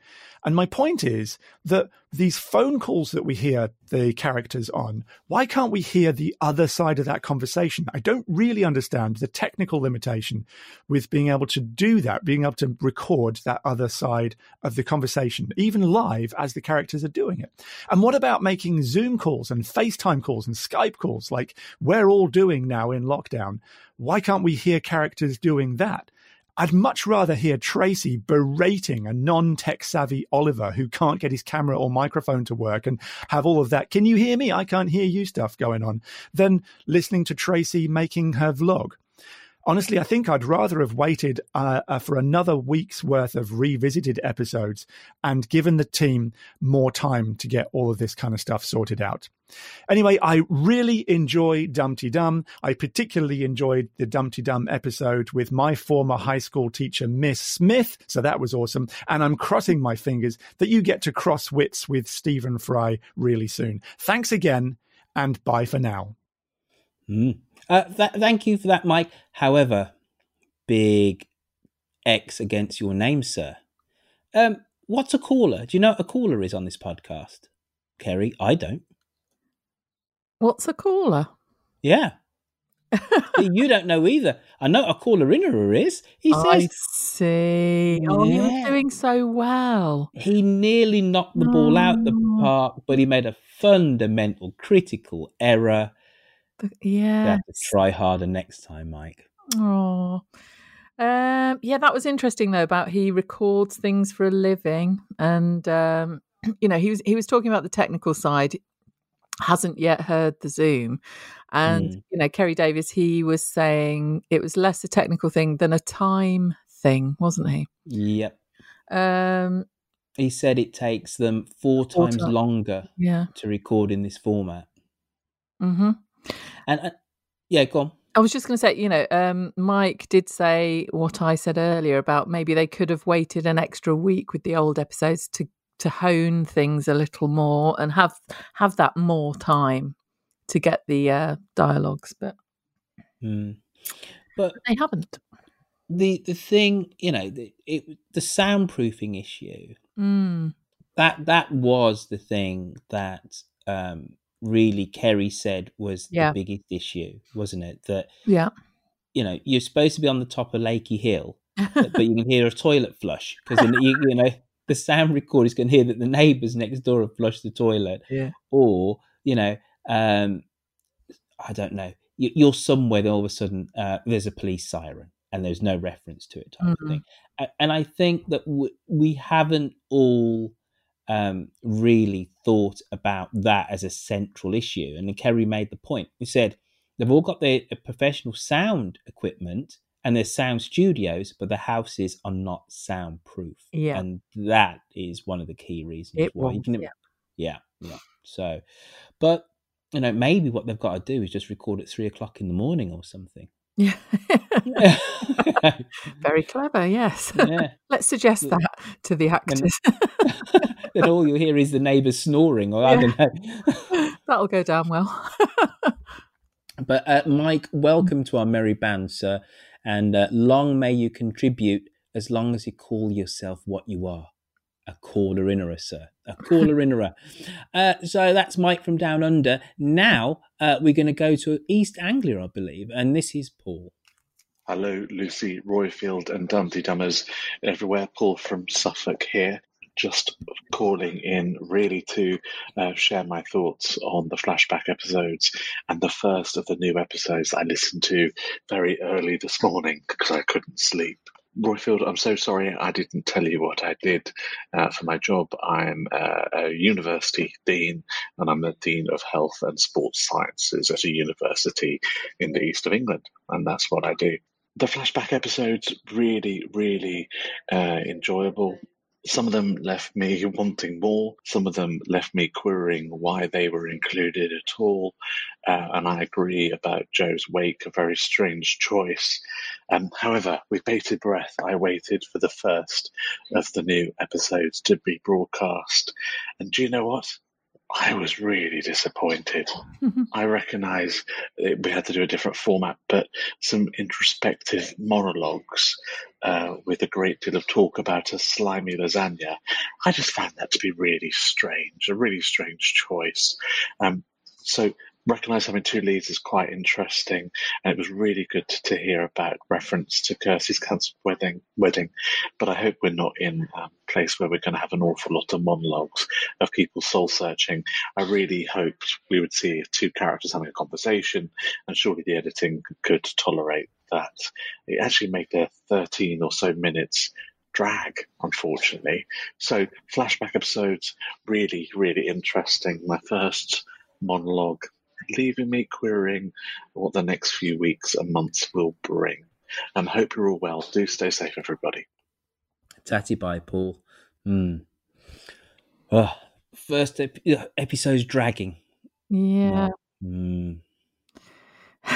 And my point is that these phone calls that we hear the characters on, why can't we hear the other side of that conversation? I don't really understand the technical limitation with being able to do that, being able to record that other side of the conversation, even live as the characters are doing it. And what about making Zoom calls and FaceTime calls and Skype calls like we're all doing now in lockdown? Why can't we hear characters doing that? I'd much rather hear Tracy berating a non tech savvy Oliver who can't get his camera or microphone to work and have all of that, can you hear me? I can't hear you stuff going on, than listening to Tracy making her vlog. Honestly, I think I'd rather have waited uh, uh, for another week's worth of revisited episodes and given the team more time to get all of this kind of stuff sorted out. Anyway, I really enjoy Dumteedum. I particularly enjoyed the Dumteedum episode with my former high school teacher, Miss Smith. So that was awesome. And I'm crossing my fingers that you get to cross wits with Stephen Fry really soon. Thanks again and bye for now. Mm. Uh, th- thank you for that, Mike. However, big X against your name, sir. Um, what's a caller? Do you know what a caller is on this podcast? Kerry, I don't. What's a caller? Yeah. you don't know either. I know a caller inner is. He I says see. Oh, he was doing so well. he nearly knocked the ball out the Oh. park, but he made a fundamental critical error. Yeah. have to try harder next time, Mike. Oh. Um, yeah, that was interesting though about he records things for a living, and um, you know he was he was talking about the technical side. Hasn't yet heard the Zoom, and Mm. you know Kerry Davis. He was saying it was less a technical thing than a time thing, wasn't he? Yep. Um, He said it takes them four Four times ti- longer yeah. to record in this format. hmm And uh, yeah, go on. I was just going to say, you know, um, Mike did say what I said earlier about maybe they could have waited an extra week with the old episodes to to hone things a little more and have have that more time to get the uh, dialogues, but Mm. But they haven't. the the thing, you know, the, it the soundproofing issue Mm. that that was the thing that um, really Kerry said was Yeah. the biggest issue, wasn't it? That Yeah. you know, you're supposed to be on the top of Lakey Hill, but, but you can hear a toilet flush because you, you know the sound recorder is going to hear that the neighbours next door have flushed the toilet. Yeah. Or you know, um, I don't know. You, you're somewhere, then all of a sudden uh, there's a police siren, and there's no reference to it, type Mhm. of thing. And I think that we haven't all um, really thought about that as a central issue. And Kerry made the point. He said they've all got their professional sound equipment and their sound studios, but the houses are not soundproof. Yeah. And that is one of the key reasons It why. Was, can- yeah. yeah, yeah. So, but you know, maybe what they've got to do is just record at three o'clock in the morning or something. Yeah. Very clever, yes. Yeah. Let's suggest that to the actors. then all you hear is the neighbours snoring, or I Yeah. don't know. That'll go down well. But uh, Mike, welcome to our merry band, sir, and uh, long may you contribute as long as you call yourself what you are. A caller innerer, sir. A caller innerer. Uh, so that's Mike from Down Under. Now uh, we're going to go to East Anglia, I believe, and this is Paul. Hello, Lucy, Roifield, and Dumteedummers everywhere. Paul from Suffolk here. Just calling in really to uh, share my thoughts on the flashback episodes and the first of the new episodes I listened to very early this morning because I couldn't sleep. Roifield, I'm so sorry I didn't tell you what I did uh, for my job. I'm uh, a university dean and I'm the Dean of Health and Sports Sciences at a university in the east of England, and that's what I do. The flashback episodes really, really uh, enjoyable. Some of them left me wanting more. Some of them left me querying why they were included at all. Uh, and I agree about Joe's wake, a very strange choice. Um, however, with bated breath, I waited for the first of the new episodes to be broadcast. And do you know what? I was really disappointed. I recognise that we had to do a different format, but some introspective monologues uh, with a great deal of talk about a slimy lasagna. I just found that to be really strange, a really strange choice. Um, so recognise having two leads is quite interesting, and it was really good to, to hear about reference to Kirsty's cancelled wedding. Wedding, but I hope we're not in a place where we're going to have an awful lot of monologues of people soul searching. I really hoped we would see two characters having a conversation, and surely the editing could tolerate that. It actually made their 13 or so minutes drag, unfortunately. So, flashback episodes, really, really interesting. My first monologue, leaving me querying what the next few weeks and months will bring. And hope you're all well. Do stay safe, everybody. Tatty bye, Paul. Hmm. Oh, first ep- uh, episode's dragging. Yeah. Hmm.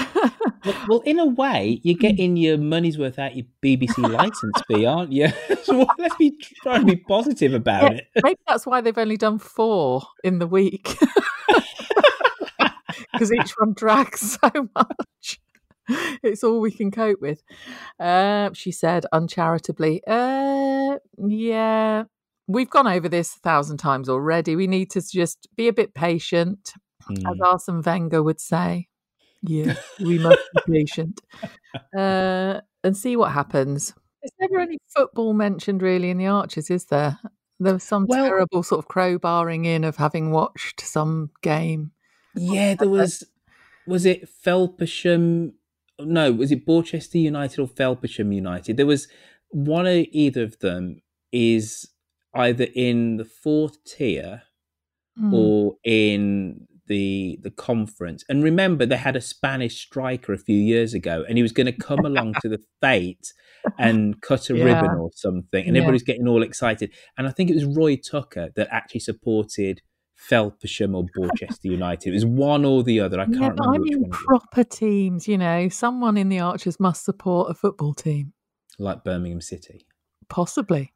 well, well, in a way, you're getting your money's worth out of your BBC license fee, aren't you? so let's be try and be positive about Yeah, it. maybe that's why they've only done four in the week. Because each one drags so much. It's all we can cope with. Uh, she said uncharitably. Uh, yeah, we've gone over this a thousand times already. We need to just be a bit patient, as Hmm. Arsene Wenger would say. Yeah, we must be patient uh, and see what happens. There's never any football mentioned really in the Archers, is there? There was some Well- terrible sort of crowbarring in of having watched some game. Yeah, there was. Was it Felpersham? No, was it Borchester United or Felpersham United? There was one of either of them is either in the fourth tier Mm. or in the the conference. And remember, they had a Spanish striker a few years ago, and he was going to come along to the fate and cut a Yeah. ribbon or something, and Yeah. everybody's getting all excited. And I think it was Roy Tucker that actually supported Felpersham or Borchester United. It was one or the other. I can't Yeah, remember I mean proper teams. You know, someone in the Archers must support a football team, Like Birmingham City. possibly.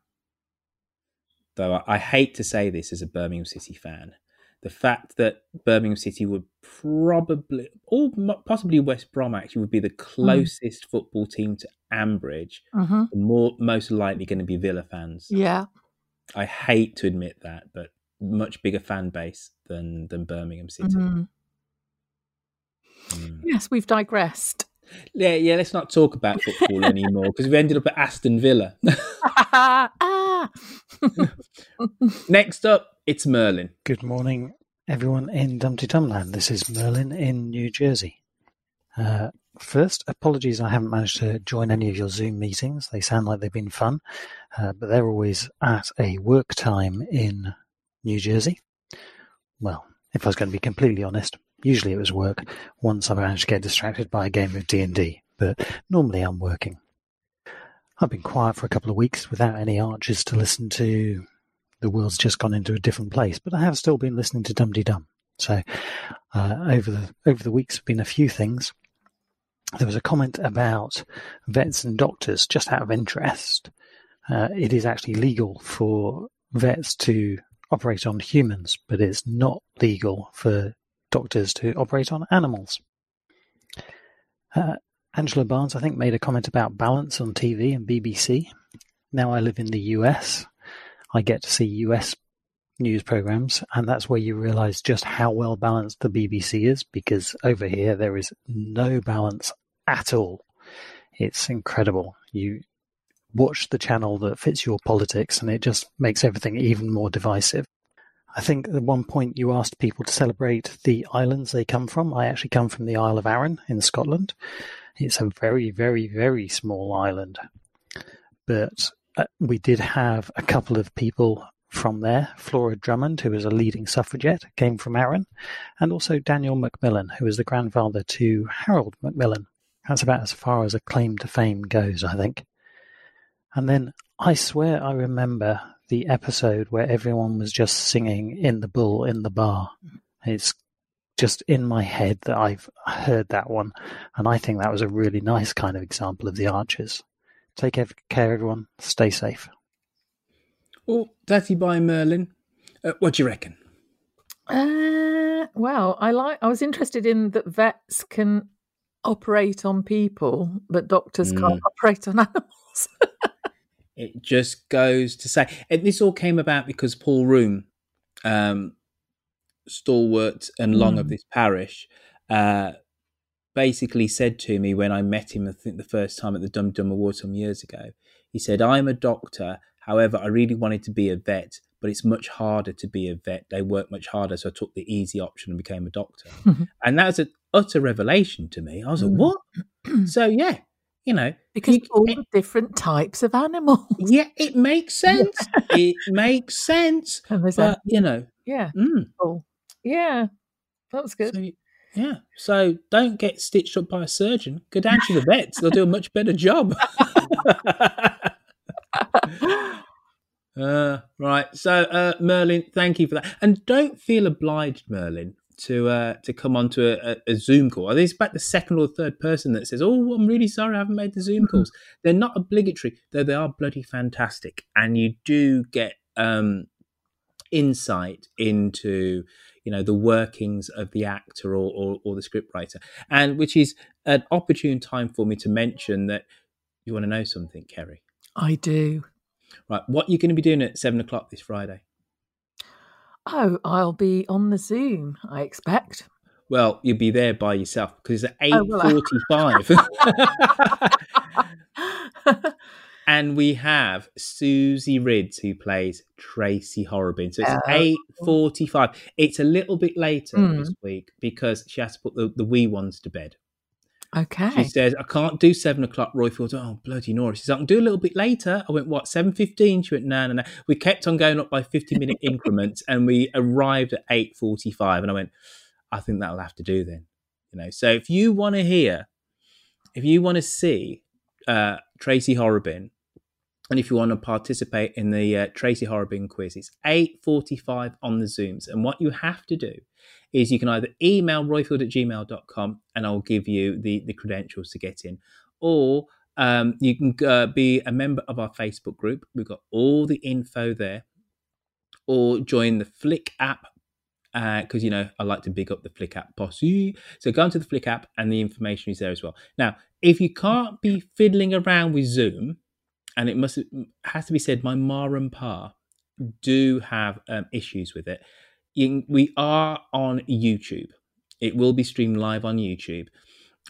though I, I hate to say this as a Birmingham City fan, the fact that Birmingham City would probably, or possibly West Brom actually, would be the closest football team to Ambridge, Mhm. more most likely going to be Villa fans. Yeah. I hate to admit that, but much bigger fan base than than Birmingham City. Mhm. Yes, we've digressed. Yeah, yeah. Let's not talk about football anymore because we've ended up at Aston Villa. ah. Next up, it's Merlin. Good morning, everyone in Dumteedumland. This is Merlin in New Jersey. Uh, first, apologies I haven't managed to join any of your Zoom meetings. They sound like they've been fun, uh, but they're always at a work time in New Jersey. Well, if I was going to be completely honest, usually it was work. Once I managed to get distracted by a game of D&D, but normally I'm working. I've been quiet for a couple of weeks without any archers to listen to. The world's just gone into a different place, but I have still been listening to Dumteedum. So uh, over the over the weeks, have been a few things. There was a comment about vets and doctors, just out of interest. Uh, it is actually legal for vets to operate on humans, but it's not legal for doctors to operate on animals. Uh, Angela Barnes, I think, made a comment about balance on TV and BBC. Now I live in the US. I get to see US news programs, and that's where you realize just how well balanced the BBC is because over here there is no balance at all. It's incredible. You watch the channel that fits your politics, and it just makes everything even more divisive. I think at one point you asked people to celebrate the islands they come from. I actually come from the Isle of Arran in Scotland. It's a very, very, very small island. But uh, we did have a couple of people from there. Flora Drummond, who was a leading suffragette, came from Arran, and also Daniel Macmillan, who was the grandfather to Harold Macmillan. That's about as far as a claim to fame goes, I think. And then I swear I remember the episode where everyone was just singing in the bull in the bar. It's just in my head that I've heard that one, and I think that was a really nice kind of example of the archers. Take care, everyone. Stay safe. Oh, Daddy by Merlin. Uh, what do you reckon? Uh, well, I like. I was interested in that vets can operate on people, but doctors mm. can't operate on animals. It just goes to say, and this all came about because Paul Room, um, stalwart and long mm. of this parish, uh, basically said to me when I met him, I think the first time at the Dumteedum Award some years ago, he said, I'm a doctor. However, I really wanted to be a vet, but it's much harder to be a vet. They work much harder. So I took the easy option and became a doctor. and that was an utter revelation to me. I was like, mm. what? so, yeah, you know. Because you, all it, the different types of animals. Yeah, it makes sense. it makes sense. but, you know. Yeah. Mm. Cool. Yeah. That was good. So, yeah. So don't get stitched up by a surgeon. Go down to the vets. They'll do a much better job. uh, right. So, uh, Merlin, thank you for that. And don't feel obliged, Merlin, to uh, to come onto a, a, Zoom call. I think it's about the second or third person that says, "Oh, I'm really sorry, I haven't made the Zoom calls." They're not obligatory, though they are bloody fantastic, and you do get um, insight into you know the workings of the actor or, or, or the scriptwriter, and which is an opportune time for me to mention that you want to know something, Kerry. I do. Right, what are you going to be doing at seven o'clock this Friday? Oh, I'll be on the Zoom. I expect. Well, you'll be there by yourself because it's at eight forty-five. and we have Susie Riddell who plays Tracy Horrobin. So it's oh. eight forty-five. It's a little bit later mm. this week because she has to put the, the wee ones to bed. Okay. She says, I can't do seven o'clock. Roifield, oh, bloody Nora. She says, I can do a little bit later. I went, what, 7.15? She went, no, no, no. We kept on going up by 50 minute increments and we arrived at 8.45. And I went, I think that'll have to do then. You know, so if you want to hear, if you want to see uh, Tracy Horrobin and if you want to participate in the uh, Tracy Horrobin quiz, it's 8.45 on the Zooms. And what you have to do is you can either email roifield at gmail.com and I'll give you the, the credentials to get in, or um, you can uh, be a member of our Facebook group. We've got all the info there, or join the Flick app because uh, you know I like to big up the Flick app posse. So go into the Flick app, and the information is there as well. Now, if you can't be fiddling around with Zoom, and it must has to be said, my ma and pa do have um, issues with it. We are on YouTube. It will be streamed live on YouTube.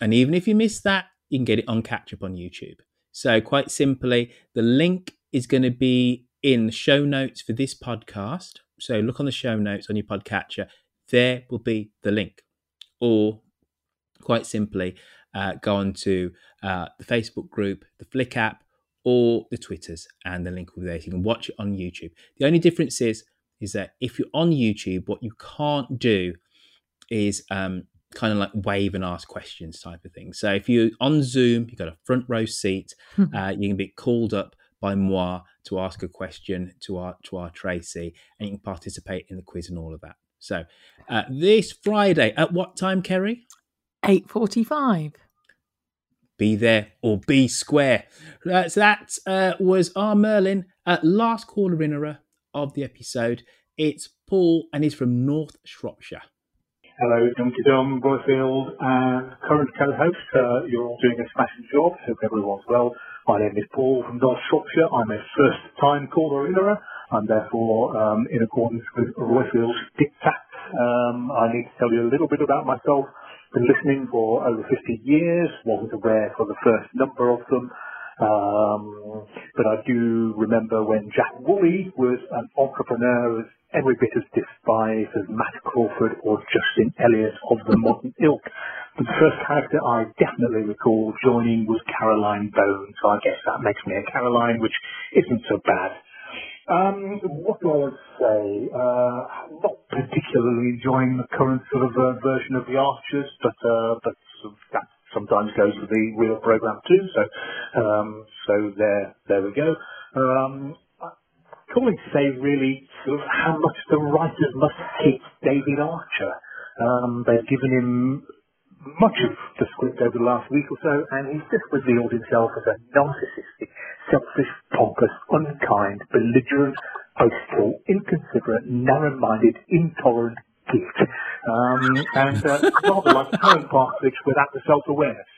And even if you miss that, you can get it on catch up on YouTube. So, quite simply, the link is going to be in the show notes for this podcast. So, look on the show notes on your podcatcher. There will be the link. Or, quite simply, uh, go on to uh, the Facebook group, the Flick app, or the Twitters, and the link will be there. So you can watch it on YouTube. The only difference is, is that if you're on YouTube, what you can't do is um, kind of like wave and ask questions type of thing. So if you're on Zoom, you've got a front row seat, Hmm. uh, you can be called up by moi to ask a question to our to our Tracy, and you can participate in the quiz and all of that. So uh, this Friday at what time, Kerry? Eight forty-five. Be there or be square. Uh, so that uh, was our Merlin, uh, last caller innerer of the episode. It's Paul, and he's from North Shropshire. Hello, Dumpty Dum, Roifield, and current co-host. Uh, you're all doing a smashing job. Hope everyone's well. My name is Paul from North Shropshire. I'm a first-time caller. I'm therefore um, in accordance with Roifield's diktat. Um, I need to tell you a little bit about myself. Been listening for over 50 years. Wasn't aware for the first number of them. Um, but I do remember when Jack Woolley was an entrepreneur as every bit as despised as Matt Crawford or Justin Elliott of the modern ilk. But the first character I definitely recall joining was Caroline Bone, so I guess that makes me a Caroline, which isn't so bad. Um, what do I want to say? Uh, not particularly enjoying the current sort of uh, version of the Archers, but uh, but sort of that sometimes goes with the real program too. So um, so there there we go. Um, calling to say really sort of how much the writers must hate David Archer. Um, they've given him much of the script over the last week or so, and he's just revealed himself as a narcissistic, selfish, pompous, unkind, belligerent, boastful, inconsiderate, narrow-minded, intolerant git. Um, and uh, rather like current Partridge without the self-awareness.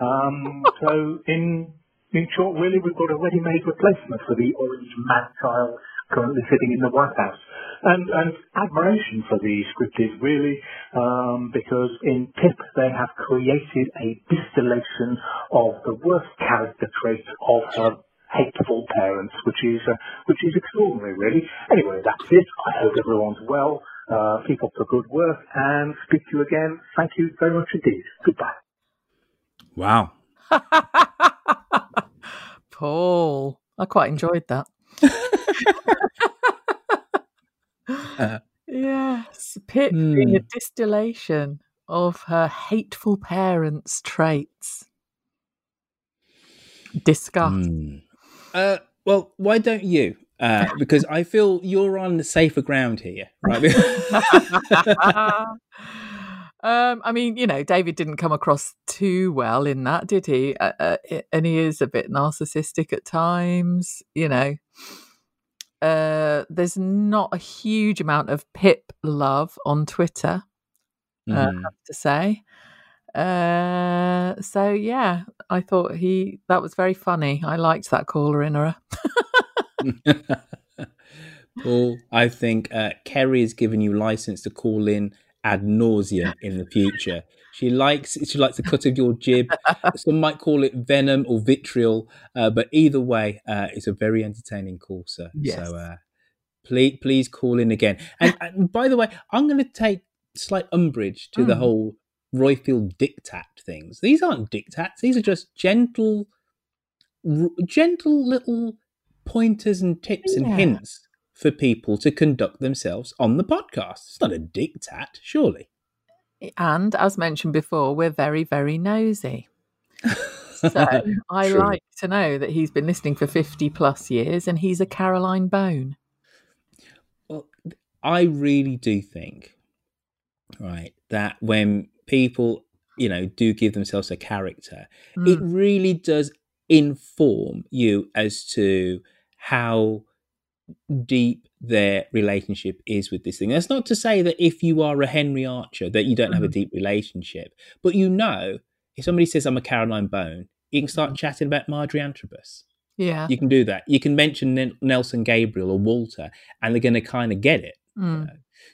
Um, so in in short, really, we've got a ready-made replacement for the orange mad child currently sitting in the White House. And, and admiration for the script is really um, because in Pip they have created a distillation of the worst character traits of her hateful parents, which is uh, which is extraordinary, really. Anyway, that's it. I hope everyone's well. Uh, keep up the good work, and speak to you again. Thank you very much indeed. Goodbye. Wow. Paul. I quite enjoyed that. Uh, yes, Pip being a distillation of her hateful parents' traits. Disgust. Hmm. Uh, well, why don't you? Uh, because I feel you're on the safer ground here, right? um, I mean, you know, David didn't come across too well in that, did he? Uh, uh, and he is a bit narcissistic at times, you know. Uh, there's not a huge amount of Pip love on Twitter, uh, I Mhm. have to say. Uh, so yeah, I thought he that was very funny. I liked that caller in her. Paul, I think uh, Kerry has given you license to call in ad nauseum in the future. She likes she likes the cut of your jib. Some might call it venom or vitriol, uh, but either way, uh, it's a very entertaining call, sir. Yes. So uh, please please call in again. And, and by the way, I'm going to take slight umbrage to the Mm. whole Roifield diktat things. These aren't diktats. These are just gentle, r- gentle little pointers and tips and hints for people to conduct themselves on the podcast. It's not a diktat, surely. And as mentioned before, we're very, very nosy. So I like to know that he's been listening for 50 plus years and he's a Caroline Bone. Well, I really do think, right, that when people, you know, do give themselves a character, it Mm. really does inform you as to how deep their relationship is with this thing. That's not to say that if you are a Henry Archer that you don't have a Mhm. deep relationship, but you know, if somebody says I'm a Caroline Bone, you can start chatting about Marjorie Antrobus. Yeah. You can do that. You can mention Nel- Nelson Gabriel or Walter, and they're going to kind of get it. Mm.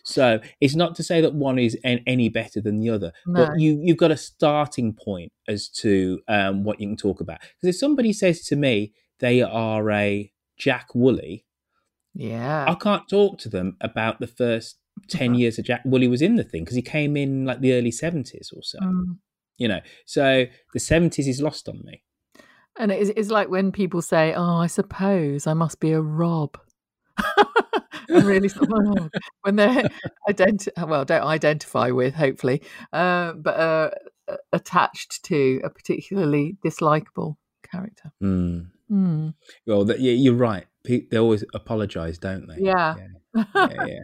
So it's not to say that one is an, any better than the other, No. but you you've got a starting point as to um, what you can talk about. Because if somebody says to me they are a Jack Woolley, Yeah. I can't talk to them about the first ten years of Jack Woolley was in the thing because he came in like the early seventies or so. Mm. You know, so the seventies is lost on me. And it's, it's like when people say, "Oh, I suppose I must be a Rob." I'm really sort of, oh, when they're identi- well, don't identify with, hopefully, uh, but uh, attached to a particularly dislikable character. Mm. Mm. Well, that, yeah, you're right. They always apologise, don't they? Yeah. yeah, yeah.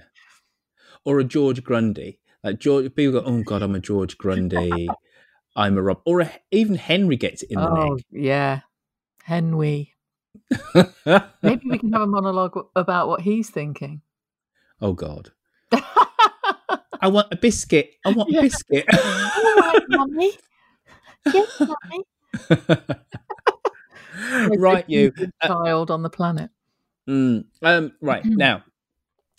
Or a George Grundy. Like George, people go, "Oh God, I'm a George Grundy. I'm a Rob." Or a, even Henry gets it in the oh, neck. yeah. Henry. Maybe we can have a monologue about what he's thinking. Oh God. I want a biscuit. I want Yeah. a biscuit. All right, mummy. Yes, mummy. Right, you. abusive child on the planet. Mm, um, right now,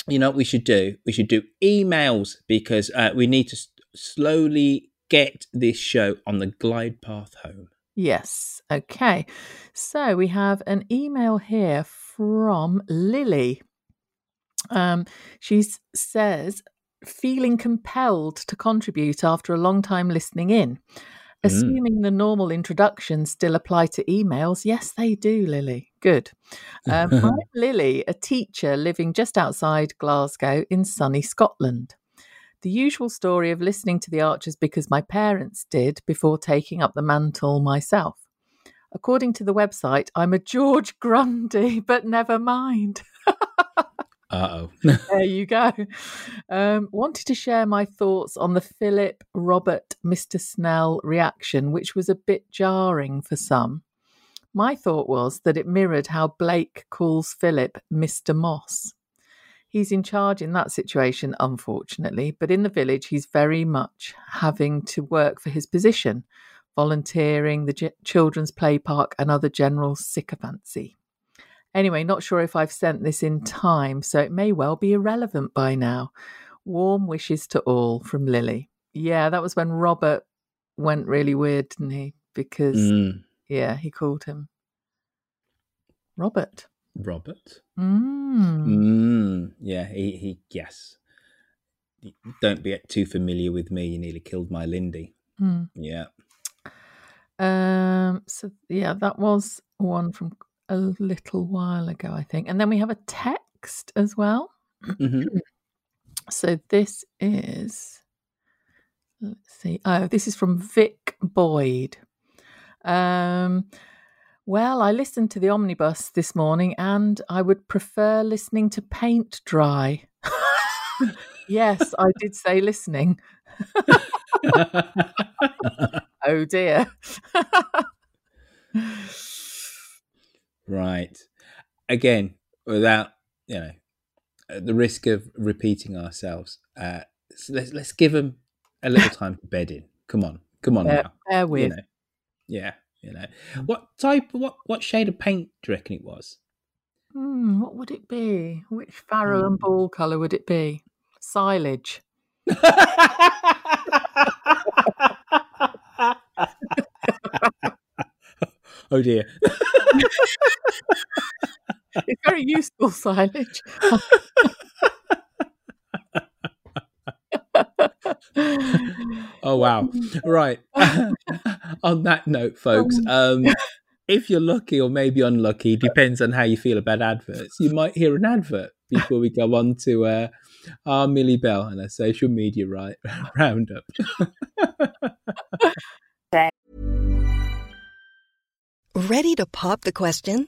you know what we should do? We should do emails because uh, we need to s- slowly get this show on the glide path home. Yes. Okay. So we have an email here from Lily. Um, she says, feeling compelled to contribute after a long time listening in. Assuming the normal introductions still apply to emails, yes, they do, Lily. Good. Um, I'm Lily, a teacher living just outside Glasgow in sunny Scotland. The usual story of listening to the Archers because my parents did before taking up the mantle myself. According to the website, I'm a George Grundy, but never mind. Uh oh. there you go. Um, wanted to share my thoughts on the Philip Robert Mr. Snell reaction, which was a bit jarring for some. My thought was that it mirrored how Blake calls Philip Mr. Moss. He's in charge in that situation, unfortunately, but in the village, he's very much having to work for his position, volunteering, the ch- children's play park, and other general sycophancy. Anyway, not sure if I've sent this in time, so it may well be irrelevant by now. Warm wishes to all from Lily. Yeah, that was when Robert went really weird, didn't he? Because, Mm, yeah, he called him Robert. Robert. Mm. Mm, yeah, he, he, yes. Don't be too familiar with me. You nearly killed my Lindy. Mm. Yeah. Um, so yeah, that was one from a little while ago, I think. And then we have a text as well. Mhm. So this is let's see. Oh, this is from Vic Boyd. Um well, I listened to the omnibus this morning and I would prefer listening to paint dry. yes, I did say listening. oh dear. Right. Again, without you know, at the risk of repeating ourselves, uh, let's let's give them a little time to bed in. Come on, come on Bear- now. bear You know. Yeah, you know. What type? What what shade of paint do you reckon it was? Hmm, what would it be? Which farrow and ball colour would it be? Silage. Oh dear. it's very useful silage. Oh wow! Right. on that note, folks, um, if you're lucky or maybe unlucky, depends on how you feel about adverts. You might hear an advert before we go on to uh, our Millie Bell and our social media right roundup. Ready to pop the question?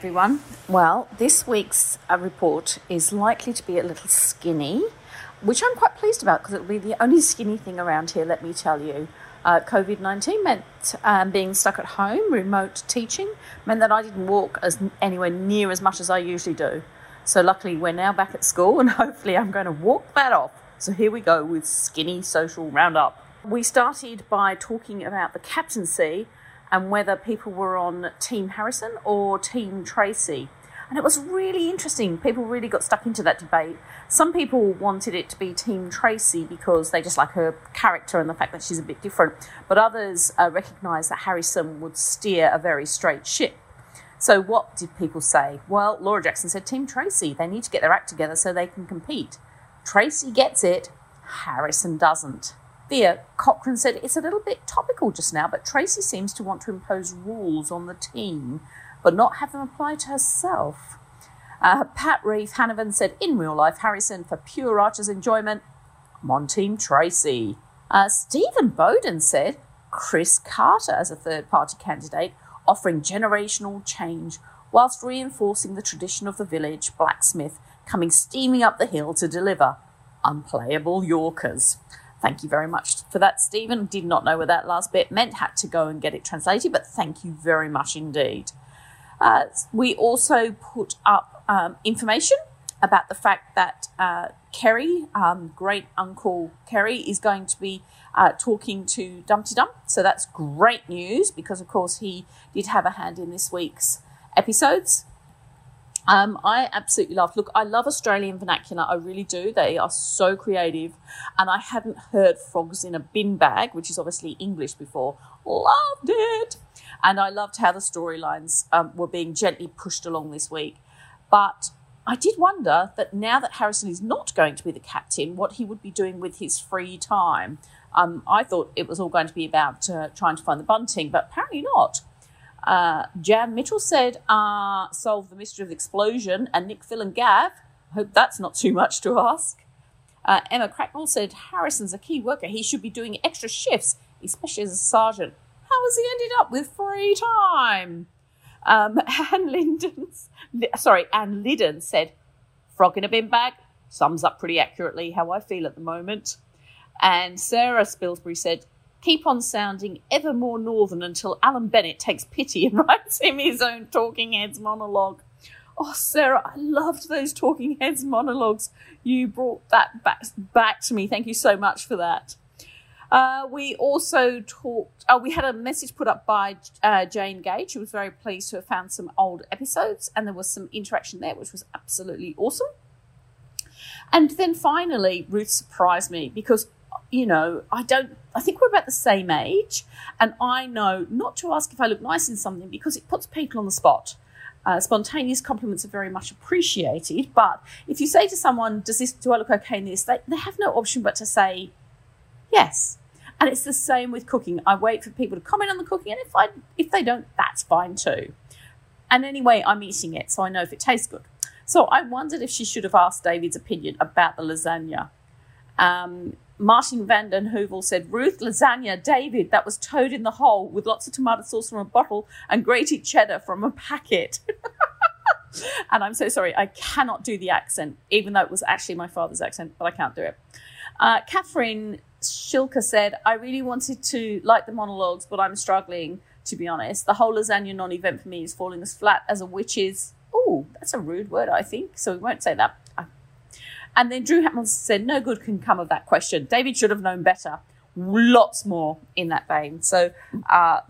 Everyone. Well, this week's uh, report is likely to be a little skinny, which I'm quite pleased about because it'll be the only skinny thing around here, let me tell you. Uh, COVID 19 meant um, being stuck at home, remote teaching, meant that I didn't walk as anywhere near as much as I usually do. So, luckily, we're now back at school, and hopefully, I'm going to walk that off. So, here we go with Skinny Social Roundup. We started by talking about the captaincy and whether people were on Team Harrison or Team Tracy. And it was really interesting. People really got stuck into that debate. Some people wanted it to be Team Tracy because they just like her character and the fact that she's a bit different. But others uh, recognised that Harrison would steer a very straight ship. So, what did people say? Well, Laura Jackson said Team Tracy. They need to get their act together so they can compete. Tracy gets it, Harrison doesn't. Thea Cochrane said it's a little bit topical just now, but Tracy seems to want to impose rules on the team, but not have them apply to herself. Uh, Pat Reeve Hanavan said, in real life, Harrison, for pure Archer's enjoyment, I'm on Team Tracy. Uh, Stephen Bowden said, Chris Carter as a third party candidate, offering generational change whilst reinforcing the tradition of the village blacksmith coming steaming up the hill to deliver unplayable Yorkers. Thank you very much for that, Stephen. Did not know what that last bit meant. Had to go and get it translated, but thank you very much indeed. Uh, we also put up um, information about the fact that uh, Kerry, um, great uncle Kerry, is going to be uh, talking to Dumteedum. So that's great news because, of course, he did have a hand in this week's episodes. Um, I absolutely love. Look, I love Australian vernacular. I really do. They are so creative, and I hadn't heard frogs in a bin bag, which is obviously English before. Loved it, and I loved how the storylines um, were being gently pushed along this week. But I did wonder that now that Harrison is not going to be the captain, what he would be doing with his free time. Um, I thought it was all going to be about uh, trying to find the bunting, but apparently not. Uh, Jan Mitchell said, uh, solve the mystery of the explosion. And Nick, Phil, and Gav, hope that's not too much to ask. Uh, Emma Cracknell said, Harrison's a key worker. He should be doing extra shifts, especially as a sergeant. How has he ended up with free time? Um, Anne Linden's, sorry, Anne Liddon said, frog in a bin bag sums up pretty accurately how I feel at the moment. And Sarah Spilsbury said, keep on sounding ever more northern until Alan Bennett takes pity and writes him his own Talking Heads monologue. Oh, Sarah, I loved those Talking Heads monologues. You brought that back, back to me. Thank you so much for that. Uh, we also talked, oh, we had a message put up by uh, Jane Gage, who was very pleased to have found some old episodes, and there was some interaction there, which was absolutely awesome. And then finally, Ruth surprised me because, you know, I don't, I think we're about the same age, and I know not to ask if I look nice in something because it puts people on the spot. Uh, spontaneous compliments are very much appreciated, but if you say to someone, "Does this? Do I look okay in this?" They, they have no option but to say yes. And it's the same with cooking. I wait for people to comment on the cooking, and if I if they don't, that's fine too. And anyway, I'm eating it, so I know if it tastes good. So I wondered if she should have asked David's opinion about the lasagna. Um, Martin van den Heuvel said, Ruth, lasagna, David, that was toad in the hole with lots of tomato sauce from a bottle and grated cheddar from a packet. and I'm so sorry, I cannot do the accent, even though it was actually my father's accent, but I can't do it. Uh, Catherine Shilka said, I really wanted to like the monologues, but I'm struggling, to be honest. The whole lasagna non event for me is falling as flat as a witch's. Oh, that's a rude word, I think, so we won't say that. And then Drew Hamilton said, No good can come of that question. David should have known better. Lots more in that vein. So uh,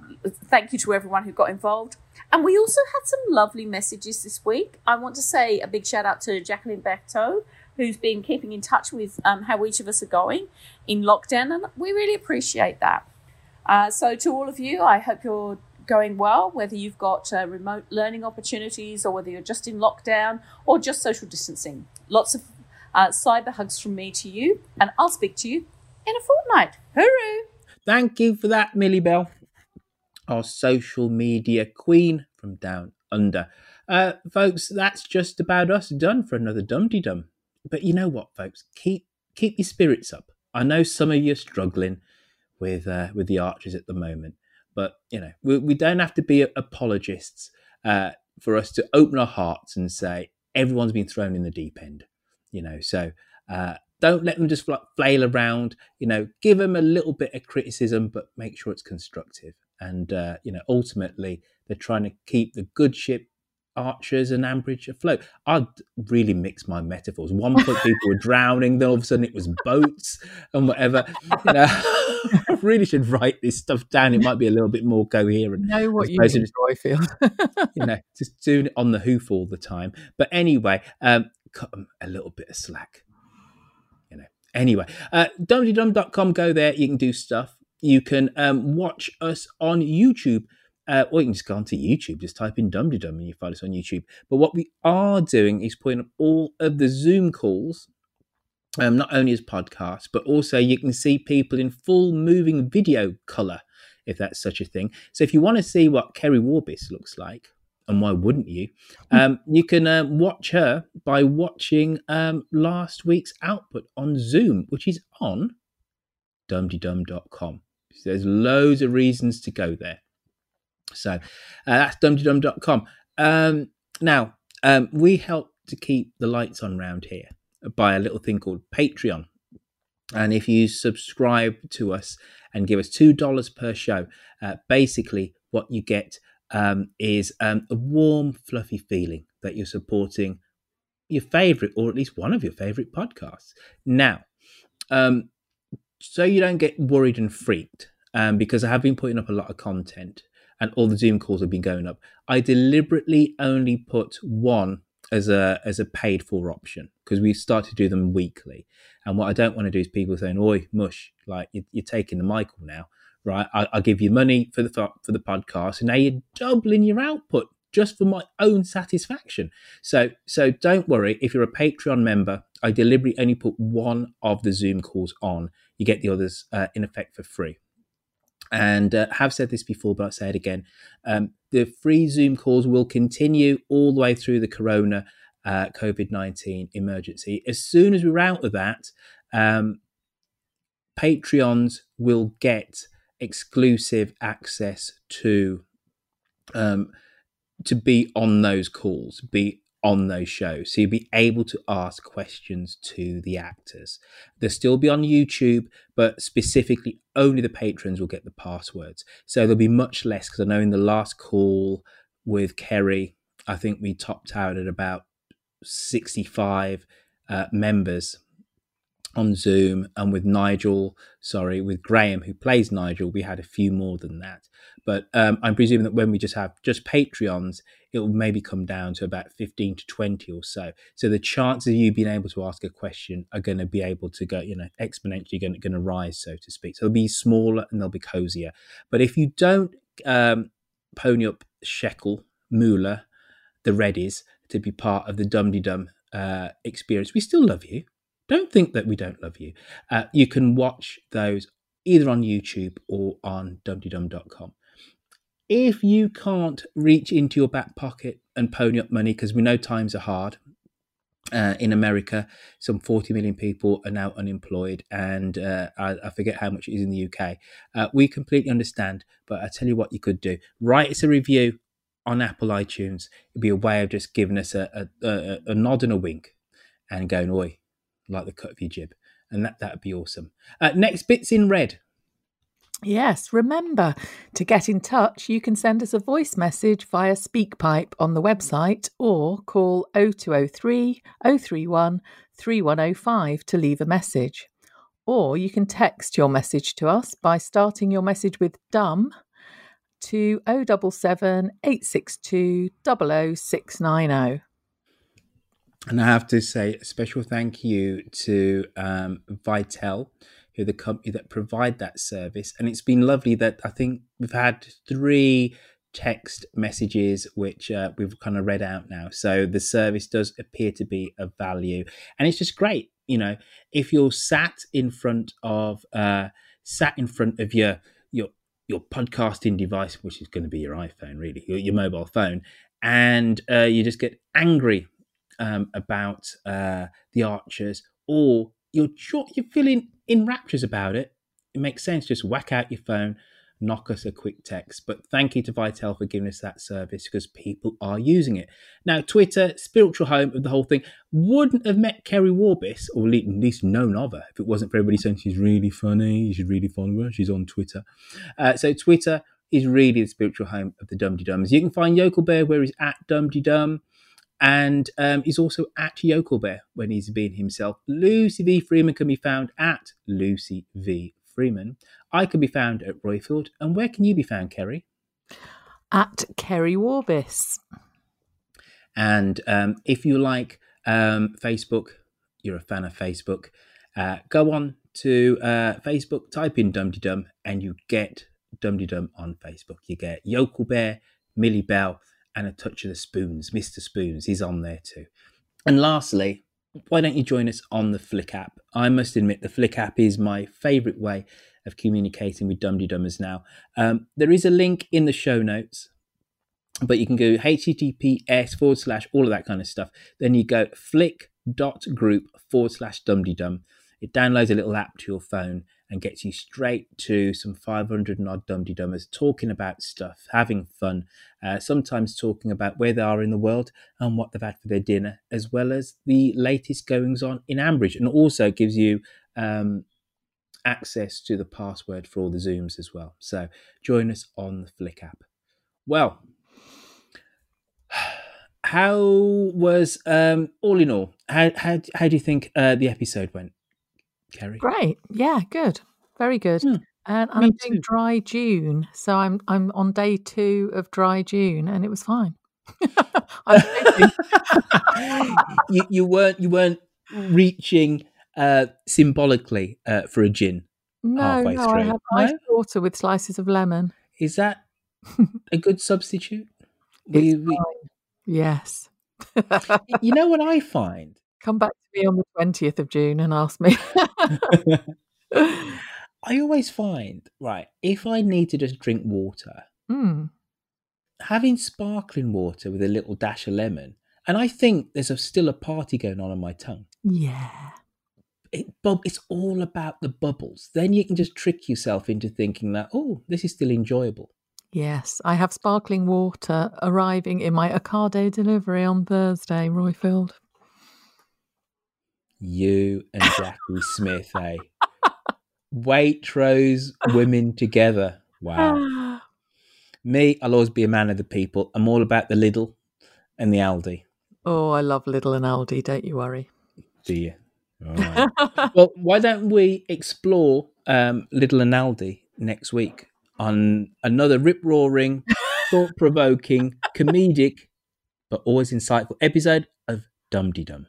thank you to everyone who got involved. And we also had some lovely messages this week. I want to say a big shout out to Jacqueline Berthaud, who's been keeping in touch with um, how each of us are going in lockdown, and we really appreciate that. Uh, so, to all of you, I hope you're going well, whether you've got uh, remote learning opportunities or whether you're just in lockdown or just social distancing. Lots of uh, cyber hugs from me to you, and I'll speak to you in a fortnight. Hooroo! Thank you for that, Millie Bell, our social media queen from down under. Uh, folks, that's just about us done for another Dumteedum. But you know what, folks? Keep keep your spirits up. I know some of you are struggling with uh, with the archers at the moment, but you know we, we don't have to be apologists uh, for us to open our hearts and say everyone's been thrown in the deep end. You know, so uh, don't let them just flail around. You know, give them a little bit of criticism, but make sure it's constructive. And uh, you know, ultimately, they're trying to keep the good ship archers and Ambridge afloat. I'd really mix my metaphors. One point people were drowning, then all of a sudden it was boats and whatever. You know, I really should write this stuff down. It might be a little bit more coherent. Know what you mean, you know, just doing it on the hoof all the time. But anyway, um, cut them a little bit of slack. You know. Anyway, uh, dumteedum.com. Go there. You can do stuff. You can um, watch us on YouTube. Uh, or you can just go onto YouTube, just type in Dumteedum and you find us on YouTube. But what we are doing is putting up all of the Zoom calls, um, not only as podcasts, but also you can see people in full moving video color, if that's such a thing. So if you want to see what Kerry Warbis looks like, and why wouldn't you? Um, you can uh, watch her by watching um, last week's output on Zoom, which is on dumteedum.com. So there's loads of reasons to go there. So uh, that's dumteedum.com. Um, now, um, we help to keep the lights on round here by a little thing called Patreon. And if you subscribe to us and give us $2 per show, uh, basically what you get um, is um, a warm, fluffy feeling that you're supporting your favorite, or at least one of your favorite podcasts. Now, um, so you don't get worried and freaked, um, because I have been putting up a lot of content and all the Zoom calls have been going up. I deliberately only put one as a as a paid for option because we start to do them weekly. And what I don't want to do is people saying, "Oi, mush, like you're, you're taking the Michael now." Right? I, will give you money for the for the podcast, and now you're doubling your output just for my own satisfaction. So so don't worry if you're a Patreon member. I deliberately only put one of the Zoom calls on. You get the others uh, in effect for free. And uh, have said this before, but I'll say it again. Um, the free Zoom calls will continue all the way through the Corona uh, COVID 19 emergency. As soon as we're out of that, um, Patreons will get exclusive access to um, to be on those calls, be on those shows. So you'll be able to ask questions to the actors. They'll still be on YouTube, but specifically only the patrons will get the passwords. So there'll be much less because I know in the last call with Kerry, I think we topped out at about 65 uh, members on Zoom, and with Nigel, sorry, with Graham, who plays Nigel, we had a few more than that. But um, I'm presuming that when we just have just Patreons, it will maybe come down to about 15 to 20 or so. So the chances of you being able to ask a question are going to be able to go, you know, exponentially going, to rise, so to speak. So they'll be smaller and they'll be cozier. But if you don't um, pony up shekel, moolah, the Reddies to be part of the Dumteedum uh, experience, we still love you. Don't think that we don't love you. Uh, you can watch those either on YouTube or on dumteedum.com if you can't reach into your back pocket and pony up money, because we know times are hard. Uh, in America, some 40 million people are now unemployed, and uh, I, I, forget how much it is in the UK. Uh, we completely understand, but I tell you what, you could do: write us a review on Apple iTunes. It'd be a way of just giving us a, a, a, a nod and a wink, and going, "Oi," like the cut of your jib, and that that'd be awesome. Uh, next bits in red. Yes, remember to get in touch, you can send us a voice message via SpeakPipe on the website or call 0203 031 3105 to leave a message. Or you can text your message to us by starting your message with DUM to 077 862 00690. And I have to say a special thank you to um, Vitel who the company that provide that service. And it's been lovely that I think we've had three text messages which uh, we've kind of read out now. So the service does appear to be of value, and it's just great. You know, if you're sat in front of uh, sat in front of your your your podcasting device, which is going to be your iPhone, really, your, your mobile phone, and uh, you just get angry um, about uh, the Archers, or you're you're feeling in raptures about it. It makes sense. Just whack out your phone, knock us a quick text. But thank you to Vitel for giving us that service because people are using it. Now, Twitter, spiritual home of the whole thing, wouldn't have met Kerry Warbis, or at least known of her, if it wasn't for everybody saying she's really funny, you should really follow her. She's on Twitter. Uh, so, Twitter is really the spiritual home of the Dumteedums. You can find Yokel Bear where he's at Dumteedum. And um, he's also at Yokel Bear when he's being himself. Lucy V. Freeman can be found at Lucy V. Freeman. I can be found at Roifield. And where can you be found, Kerry? At Kerry Warbis. And um, if you like um, Facebook, you're a fan of Facebook, uh, go on to uh, Facebook, type in Dumteedum, and you get Dumteedum on Facebook. You get Yokel Bear, Millie Bell, and a touch of the spoons. Mr. Spoons, he's on there too. And lastly, why don't you join us on the Flick app? I must admit, the Flick app is my favourite way of communicating with Dumteedummers now. Um, there is a link in the show notes, but you can go https forward slash all of that kind of stuff. Then you go flick.group forward slash dumteedum. It downloads a little app to your phone and gets you straight to some 500 and odd dumteedummers talking about stuff, having fun, uh, sometimes talking about where they are in the world and what they've had for their dinner, as well as the latest goings on in Ambridge, and also gives you um, access to the password for all the Zooms as well. So join us on the Flick app. Well, how was um, all in all? How how how do you think uh, the episode went? Kerry? Great. Yeah, good. Very good. Hmm. And I'm doing dry June, so I'm I'm on day two of dry June, and it was fine. you you weren't you weren't reaching uh, symbolically uh, for a gin No, no, through. I have iced water with slices of lemon. Is that a good substitute? We- Yes. you know what I find? Come back to me on the twentieth of June and ask me. I always find right if I need to just drink water, Hmm. having sparkling water with a little dash of lemon, and I think there's a, still a party going on on my tongue. Yeah. It, bub, it's all about the bubbles. Then you can just trick yourself into thinking that oh, this is still enjoyable. Yes, I have sparkling water arriving in my Ocado delivery on Thursday, Roifield. You and Jackie Smith, eh? Waitrose women together. Wow. Me, I'll always be a man of the people. I'm all about the Lidl and the Aldi. Oh, I love Lidl and Aldi, don't you worry. Do you? well, why don't we explore um, and Aldi next week on another rip roaring, thought provoking, comedic, but always insightful episode of Dumteedum.